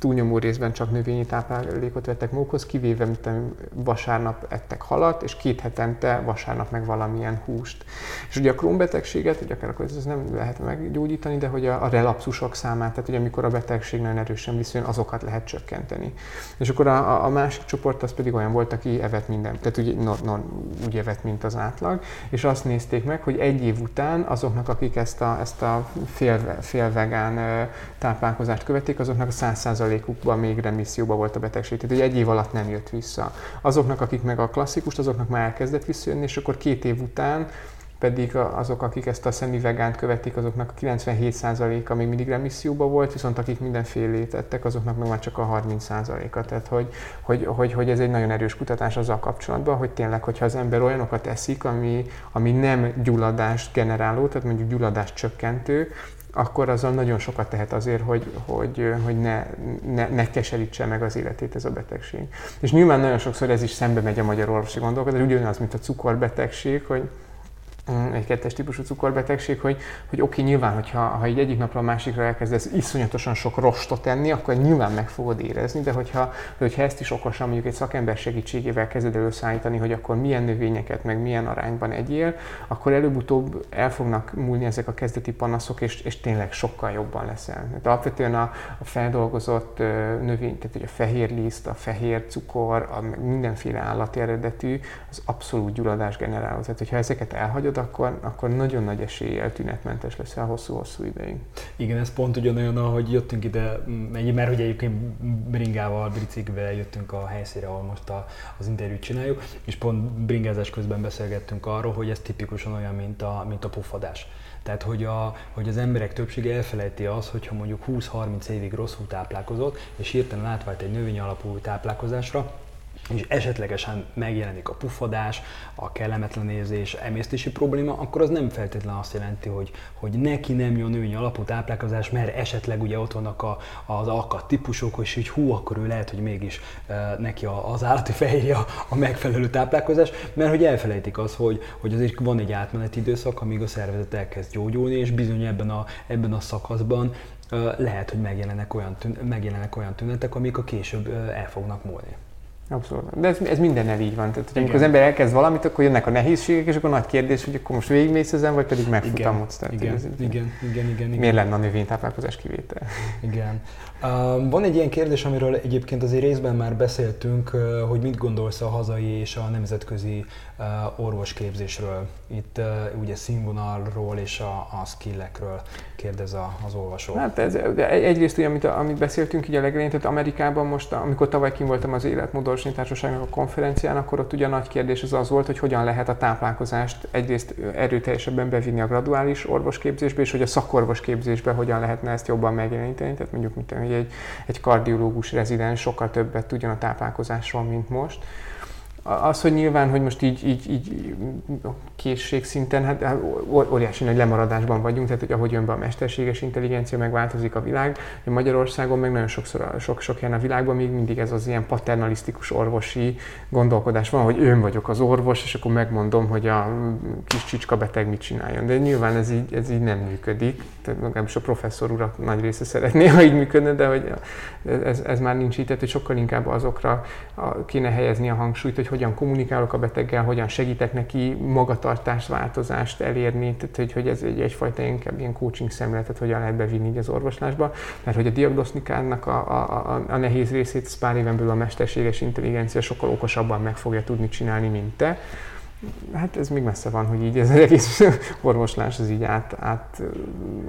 túlnyomó részben csak növényi táplálékot vettek magukhoz, kivéve, mint vasárnap ettek halat, és két hetente vasárnap meg valamilyen húst. És ugye a krónbetegséget, ugye akár akkor ez nem lehet meggyógyítani, de hogy a, a relapszusok számát, tehát ugye amikor a betegség nagyon erősen viszonyul, azokat lehet csökkenteni. És akkor a, a másik csoport az pedig olyan volt, aki evett minden, tehát ugye, no, no, úgy evett, mint az átlag, és azt nézték meg, hogy egy év után azoknak, akik ezt a, ezt a fél, félvegán táplálkozást követték, azoknak a 100%-ukban még remisszióban volt a betegség. Tehát egy év alatt nem jött vissza. Azoknak, akik meg a klasszikust, azoknak már elkezdett visszajönni, és akkor két év után pedig azok, akik ezt a szemi-vegánt követik, azoknak a 97%-a még mindig remisszióban volt, viszont akik mindenfélét ettek, azoknak meg már csak a 30%-a. Tehát, hogy, hogy, hogy, hogy, ez egy nagyon erős kutatás azzal kapcsolatban, hogy tényleg, hogyha az ember olyanokat eszik, ami, ami nem gyulladást generáló, tehát mondjuk gyulladást csökkentő, akkor azzal nagyon sokat tehet azért, hogy, hogy, hogy ne, ne, ne keserítse meg az életét ez a betegség. És nyilván nagyon sokszor ez is szembe megy a magyar orvosi gondolkodás, ugyanaz, mint a cukorbetegség, hogy egy kettes típusú cukorbetegség, hogy, hogy oké, nyilván, hogyha ha így egyik napra a másikra elkezdesz iszonyatosan sok rostot enni, akkor nyilván meg fogod érezni, de hogyha, hogyha ezt is okosan mondjuk egy szakember segítségével kezded előszállítani, hogy akkor milyen növényeket, meg milyen arányban egyél, akkor előbb-utóbb el fognak múlni ezek a kezdeti panaszok, és, és tényleg sokkal jobban leszel. Tehát alapvetően a, a feldolgozott növény, tehát a fehér liszt, a fehér cukor, a mindenféle állati eredetű, az abszolút gyulladás generáló. Tehát, hogyha ezeket elhagyod, tudod, akkor, akkor nagyon nagy eséllyel tünetmentes leszel hosszú-hosszú ideig. Igen, ez pont ugyanolyan, ahogy jöttünk ide, mert hogy egyébként bringával, biciklivel jöttünk a helyszínre, ahol most a, az interjút csináljuk, és pont bringázás közben beszélgettünk arról, hogy ez tipikusan olyan, mint a, mint a puffadás. Tehát, hogy, a, hogy az emberek többsége elfelejti az, hogyha mondjuk 20-30 évig rosszul táplálkozott, és hirtelen átvált egy növény alapú táplálkozásra, és esetlegesen megjelenik a puffadás, a kellemetlen érzés, emésztési probléma, akkor az nem feltétlenül azt jelenti, hogy, hogy neki nem jó női alapú táplálkozás, mert esetleg ugye ott vannak a, az alkat típusok, és így hú, akkor ő lehet, hogy mégis e, neki az állati fehérje a, a megfelelő táplálkozás, mert hogy elfelejtik az, hogy, hogy azért van egy átmeneti időszak, amíg a szervezet elkezd gyógyulni, és bizony ebben a, ebben a szakaszban lehet, hogy megjelennek olyan, tün- megjelennek olyan tünetek, amik a később el fognak múlni. Abszolút. De ez, ez mindennel így van. Tehát, hogy amikor az ember elkezd valamit, akkor jönnek a nehézségek, és akkor nagy kérdés, hogy akkor most végigmész ezen, vagy pedig megfutamodsz. Igen, igen, igen, igen, igen, igen, Miért lenne a növénytáplálkozás kivétel? Igen. Van egy ilyen kérdés, amiről egyébként azért részben már beszéltünk, hogy mit gondolsz a hazai és a nemzetközi orvosképzésről. Itt ugye színvonalról és a, a skillekről kérdez a, az olvasó. Hát ez, egyrészt ugye, amit, amit beszéltünk így a legelején, tehát Amerikában most, amikor tavaly kim voltam az Életmódorvosi Társaságnak a konferencián, akkor ott ugye a nagy kérdés az az volt, hogy hogyan lehet a táplálkozást egyrészt erőteljesebben bevinni a graduális orvosképzésbe, és hogy a szakorvosképzésbe hogyan lehetne ezt jobban megjeleníteni. Tehát mondjuk, mint hogy egy, egy kardiológus rezidens sokkal többet tudjon a táplálkozásról, mint most. Az, hogy nyilván, hogy most így, így, így készségszinten, hát, hát óriási nagy lemaradásban vagyunk, tehát hogy ahogy jön be a mesterséges intelligencia, megváltozik a világ. Magyarországon meg nagyon sokszor, sok, sok helyen a világban még mindig ez az ilyen paternalisztikus orvosi gondolkodás van, hogy én vagyok az orvos, és akkor megmondom, hogy a kis csicska beteg mit csináljon. De nyilván ez így, ez így nem működik. Tehát legalábbis a professzor urak nagy része szeretné, [LAUGHS] ha így működne, de hogy ez, ez már nincs így, tehát hogy sokkal inkább azokra kéne helyezni a hangsúlyt, hogy hogyan kommunikálok a beteggel, hogyan segítek neki magatartás változást elérni, tehát hogy, hogy ez egy, egyfajta inkább ilyen coaching szemléletet hogyan lehet bevinni így az orvoslásba, mert hogy a diagnosztikának a, a, a, a nehéz részét pár éven belül a mesterséges intelligencia sokkal okosabban meg fogja tudni csinálni, mint te. Hát ez még messze van, hogy így ez az egész [LAUGHS] orvoslás az így át, át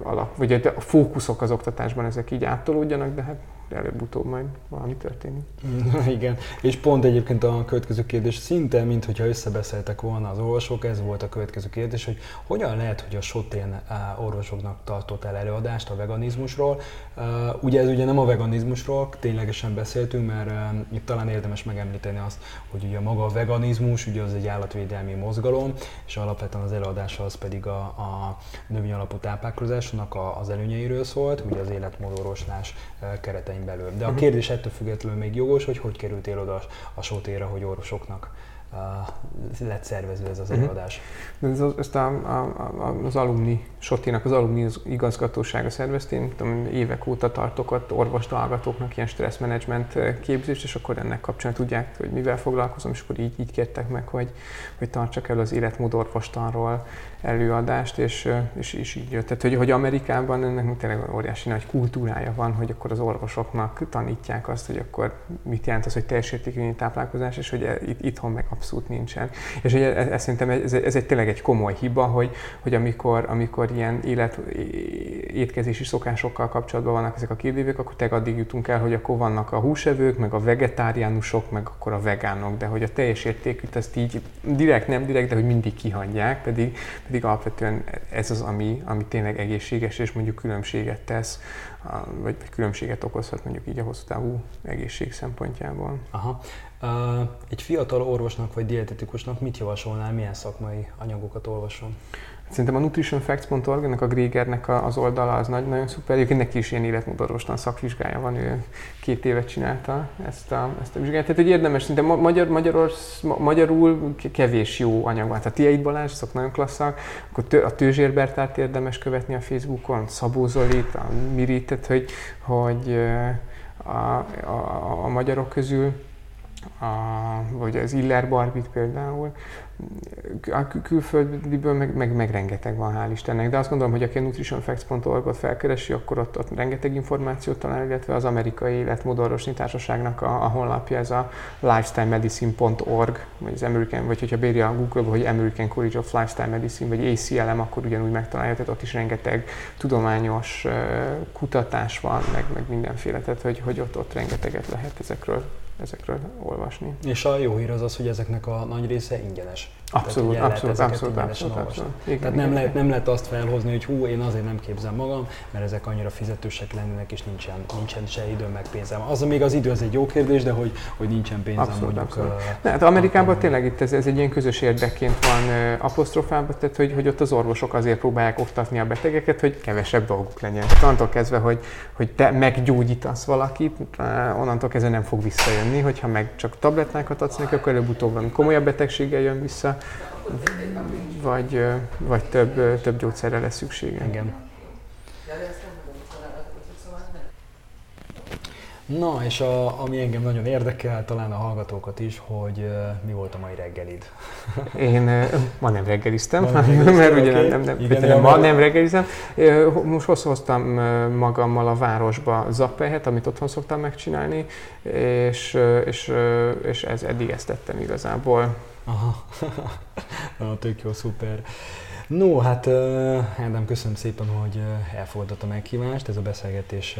alap, vagy a fókuszok az oktatásban ezek így áttolódjanak, de hát előbb-utóbb majd valami történik. [LAUGHS] Igen, és pont egyébként a következő kérdés szinte, mint hogyha összebeszéltek volna az orvosok, ez volt a következő kérdés, hogy hogyan lehet, hogy a Sotén orvosoknak tartott el előadást a veganizmusról. Ugye ez ugye nem a veganizmusról, ténylegesen beszéltünk, mert itt talán érdemes megemlíteni azt, hogy ugye maga a veganizmus, ugye az egy állatvédelmi mozgalom, és alapvetően az előadása az pedig a, a növény alapú táplálkozásnak az előnyeiről szólt, ugye az életmódorvoslás keretein keretein belül. De a mhm. kérdés ettől függetlenül még jogos, hogy hogy kerültél oda a sótéra, hogy orvosoknak uh, lett szervező ez az uh-huh. előadás. Ez, ezt a, a, az alumni, Soténak az alumni igazgatósága szervezte, tudom, évek óta tartok ott orvostalgatóknak ilyen stresszmenedzsment képzést, és akkor ennek kapcsán tudják, hogy mivel foglalkozom, és akkor így, így kértek meg, hogy, hogy tartsak el az életmód orvostanról előadást, és, és, és így jött. Tehát, hogy, hogy Amerikában ennek tényleg óriási nagy kultúrája van, hogy akkor az orvosoknak tanítják azt, hogy akkor mit jelent az, hogy teljes értékű táplálkozás, és hogy e, itt, itthon meg abszolút nincsen. És hogy ez, ez szerintem ez, ez egy tényleg egy komoly hiba, hogy, hogy amikor, amikor ilyen élet, étkezési szokásokkal kapcsolatban vannak ezek a kérdévek, akkor tényleg addig jutunk el, hogy akkor vannak a húsevők, meg a vegetáriánusok, meg akkor a vegánok, de hogy a teljes értékűt ezt így direkt, nem direkt, de hogy mindig kihagyják, pedig, pedig alapvetően ez az, ami, ami tényleg egészséges, és mondjuk különbséget tesz, vagy különbséget okozhat mondjuk így a hosszú távú egészség szempontjából. Aha. Egy fiatal orvosnak vagy dietetikusnak mit javasolnál, milyen szakmai anyagokat olvasom? Szerintem a nutritionfacts.org, ennek a Grégernek az oldala az nagy, nagyon szuper. Egyébként neki is ilyen életmódorvostan szakvizsgája van, ő két évet csinálta ezt a, ezt a vizsgát. Tehát, hogy érdemes, szinte magyar, magyarorsz, magyarul kevés jó anyag van. Tehát Tieit Balázs, azok nagyon klasszak, akkor a Tőzsér Bertárt érdemes követni a Facebookon, Szabó Zolit, a Mirit, hogy, hogy a, a, a magyarok közül a, vagy az Iller Barbit például, a külföldiből meg, meg, meg rengeteg van, hál' Istennek, de azt gondolom, hogy aki a nutritionfacts.org-ot felkeresi, akkor ott, ott rengeteg információt talál, illetve az amerikai életmódorvosni társaságnak a, a honlapja, ez a lifestylemedicine.org, vagy az American, vagy hogyha bírja a Google-ba, hogy American College of Lifestyle Medicine, vagy ACLM, akkor ugyanúgy megtalálja, tehát ott is rengeteg tudományos kutatás van, meg, meg mindenféle, tehát hogy, hogy ott, ott rengeteget lehet ezekről ezekről olvasni. És a jó hír az az, hogy ezeknek a nagy része ingyenes. Abszolút, Tehát, abszolút, abszolút, abszolút, abszolút. Igen, Tehát nem, igen, lehet, nem lehet azt felhozni, hogy hú, én azért nem képzem magam, mert ezek annyira fizetősek lennének, és nincsen, nincsen se időm, meg pénzem. Az még az idő, az egy jó kérdés, de hogy, hogy nincsen pénzem abszolút, mondjuk. Abszolút. Ne, hát Amerikában tényleg itt ez, ez egy ilyen közös érdekként van apostrofálva, tehát hogy, hogy ott az orvosok azért próbálják oktatni a betegeket, hogy kevesebb dolguk legyen. Onnantól kezdve, hogy, hogy te meggyógyítasz valakit, onnantól kezdve nem fog visszajönni, hogyha meg csak tablettákat adsz neki, akkor előbb-utóbb komolyabb betegséggel jön vissza, vagy, vagy több, több gyógyszerre lesz szüksége. Igen. Na, és a, ami engem nagyon érdekel, talán a hallgatókat is, hogy uh, mi volt a mai reggelid? Én uh, ma nem reggeliztem, ma nem mert ugye okay. nem, nem, Igen, nem, ma nem reggelizem. Uh, most hoztam magammal a városba zappehet, amit otthon szoktam megcsinálni, és, és, és ez eddig ezt tettem igazából. Aha, [LAUGHS] Na, tök jó, szuper. No, hát Ádám, köszönöm szépen, hogy elfogadott a meghívást. Ez a beszélgetés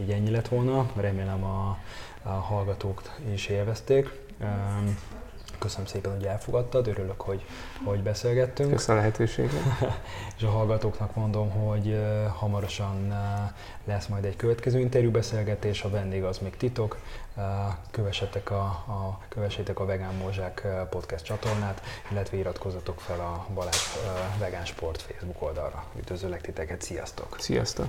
így ennyi lett volna. Remélem a, a hallgatók is élvezték. Köszönöm szépen, hogy elfogadtad, örülök, hogy, hogy beszélgettünk. Köszönöm a lehetőséget. [LAUGHS] És a hallgatóknak mondom, hogy hamarosan lesz majd egy következő interjú beszélgetés, a vendég az még titok. Kövessetek a, a, kövessétek a Vegán Mozsák podcast csatornát, illetve iratkozzatok fel a Balázs Vegán Sport Facebook oldalra. Üdvözöllek titeket, sziasztok! Sziasztok!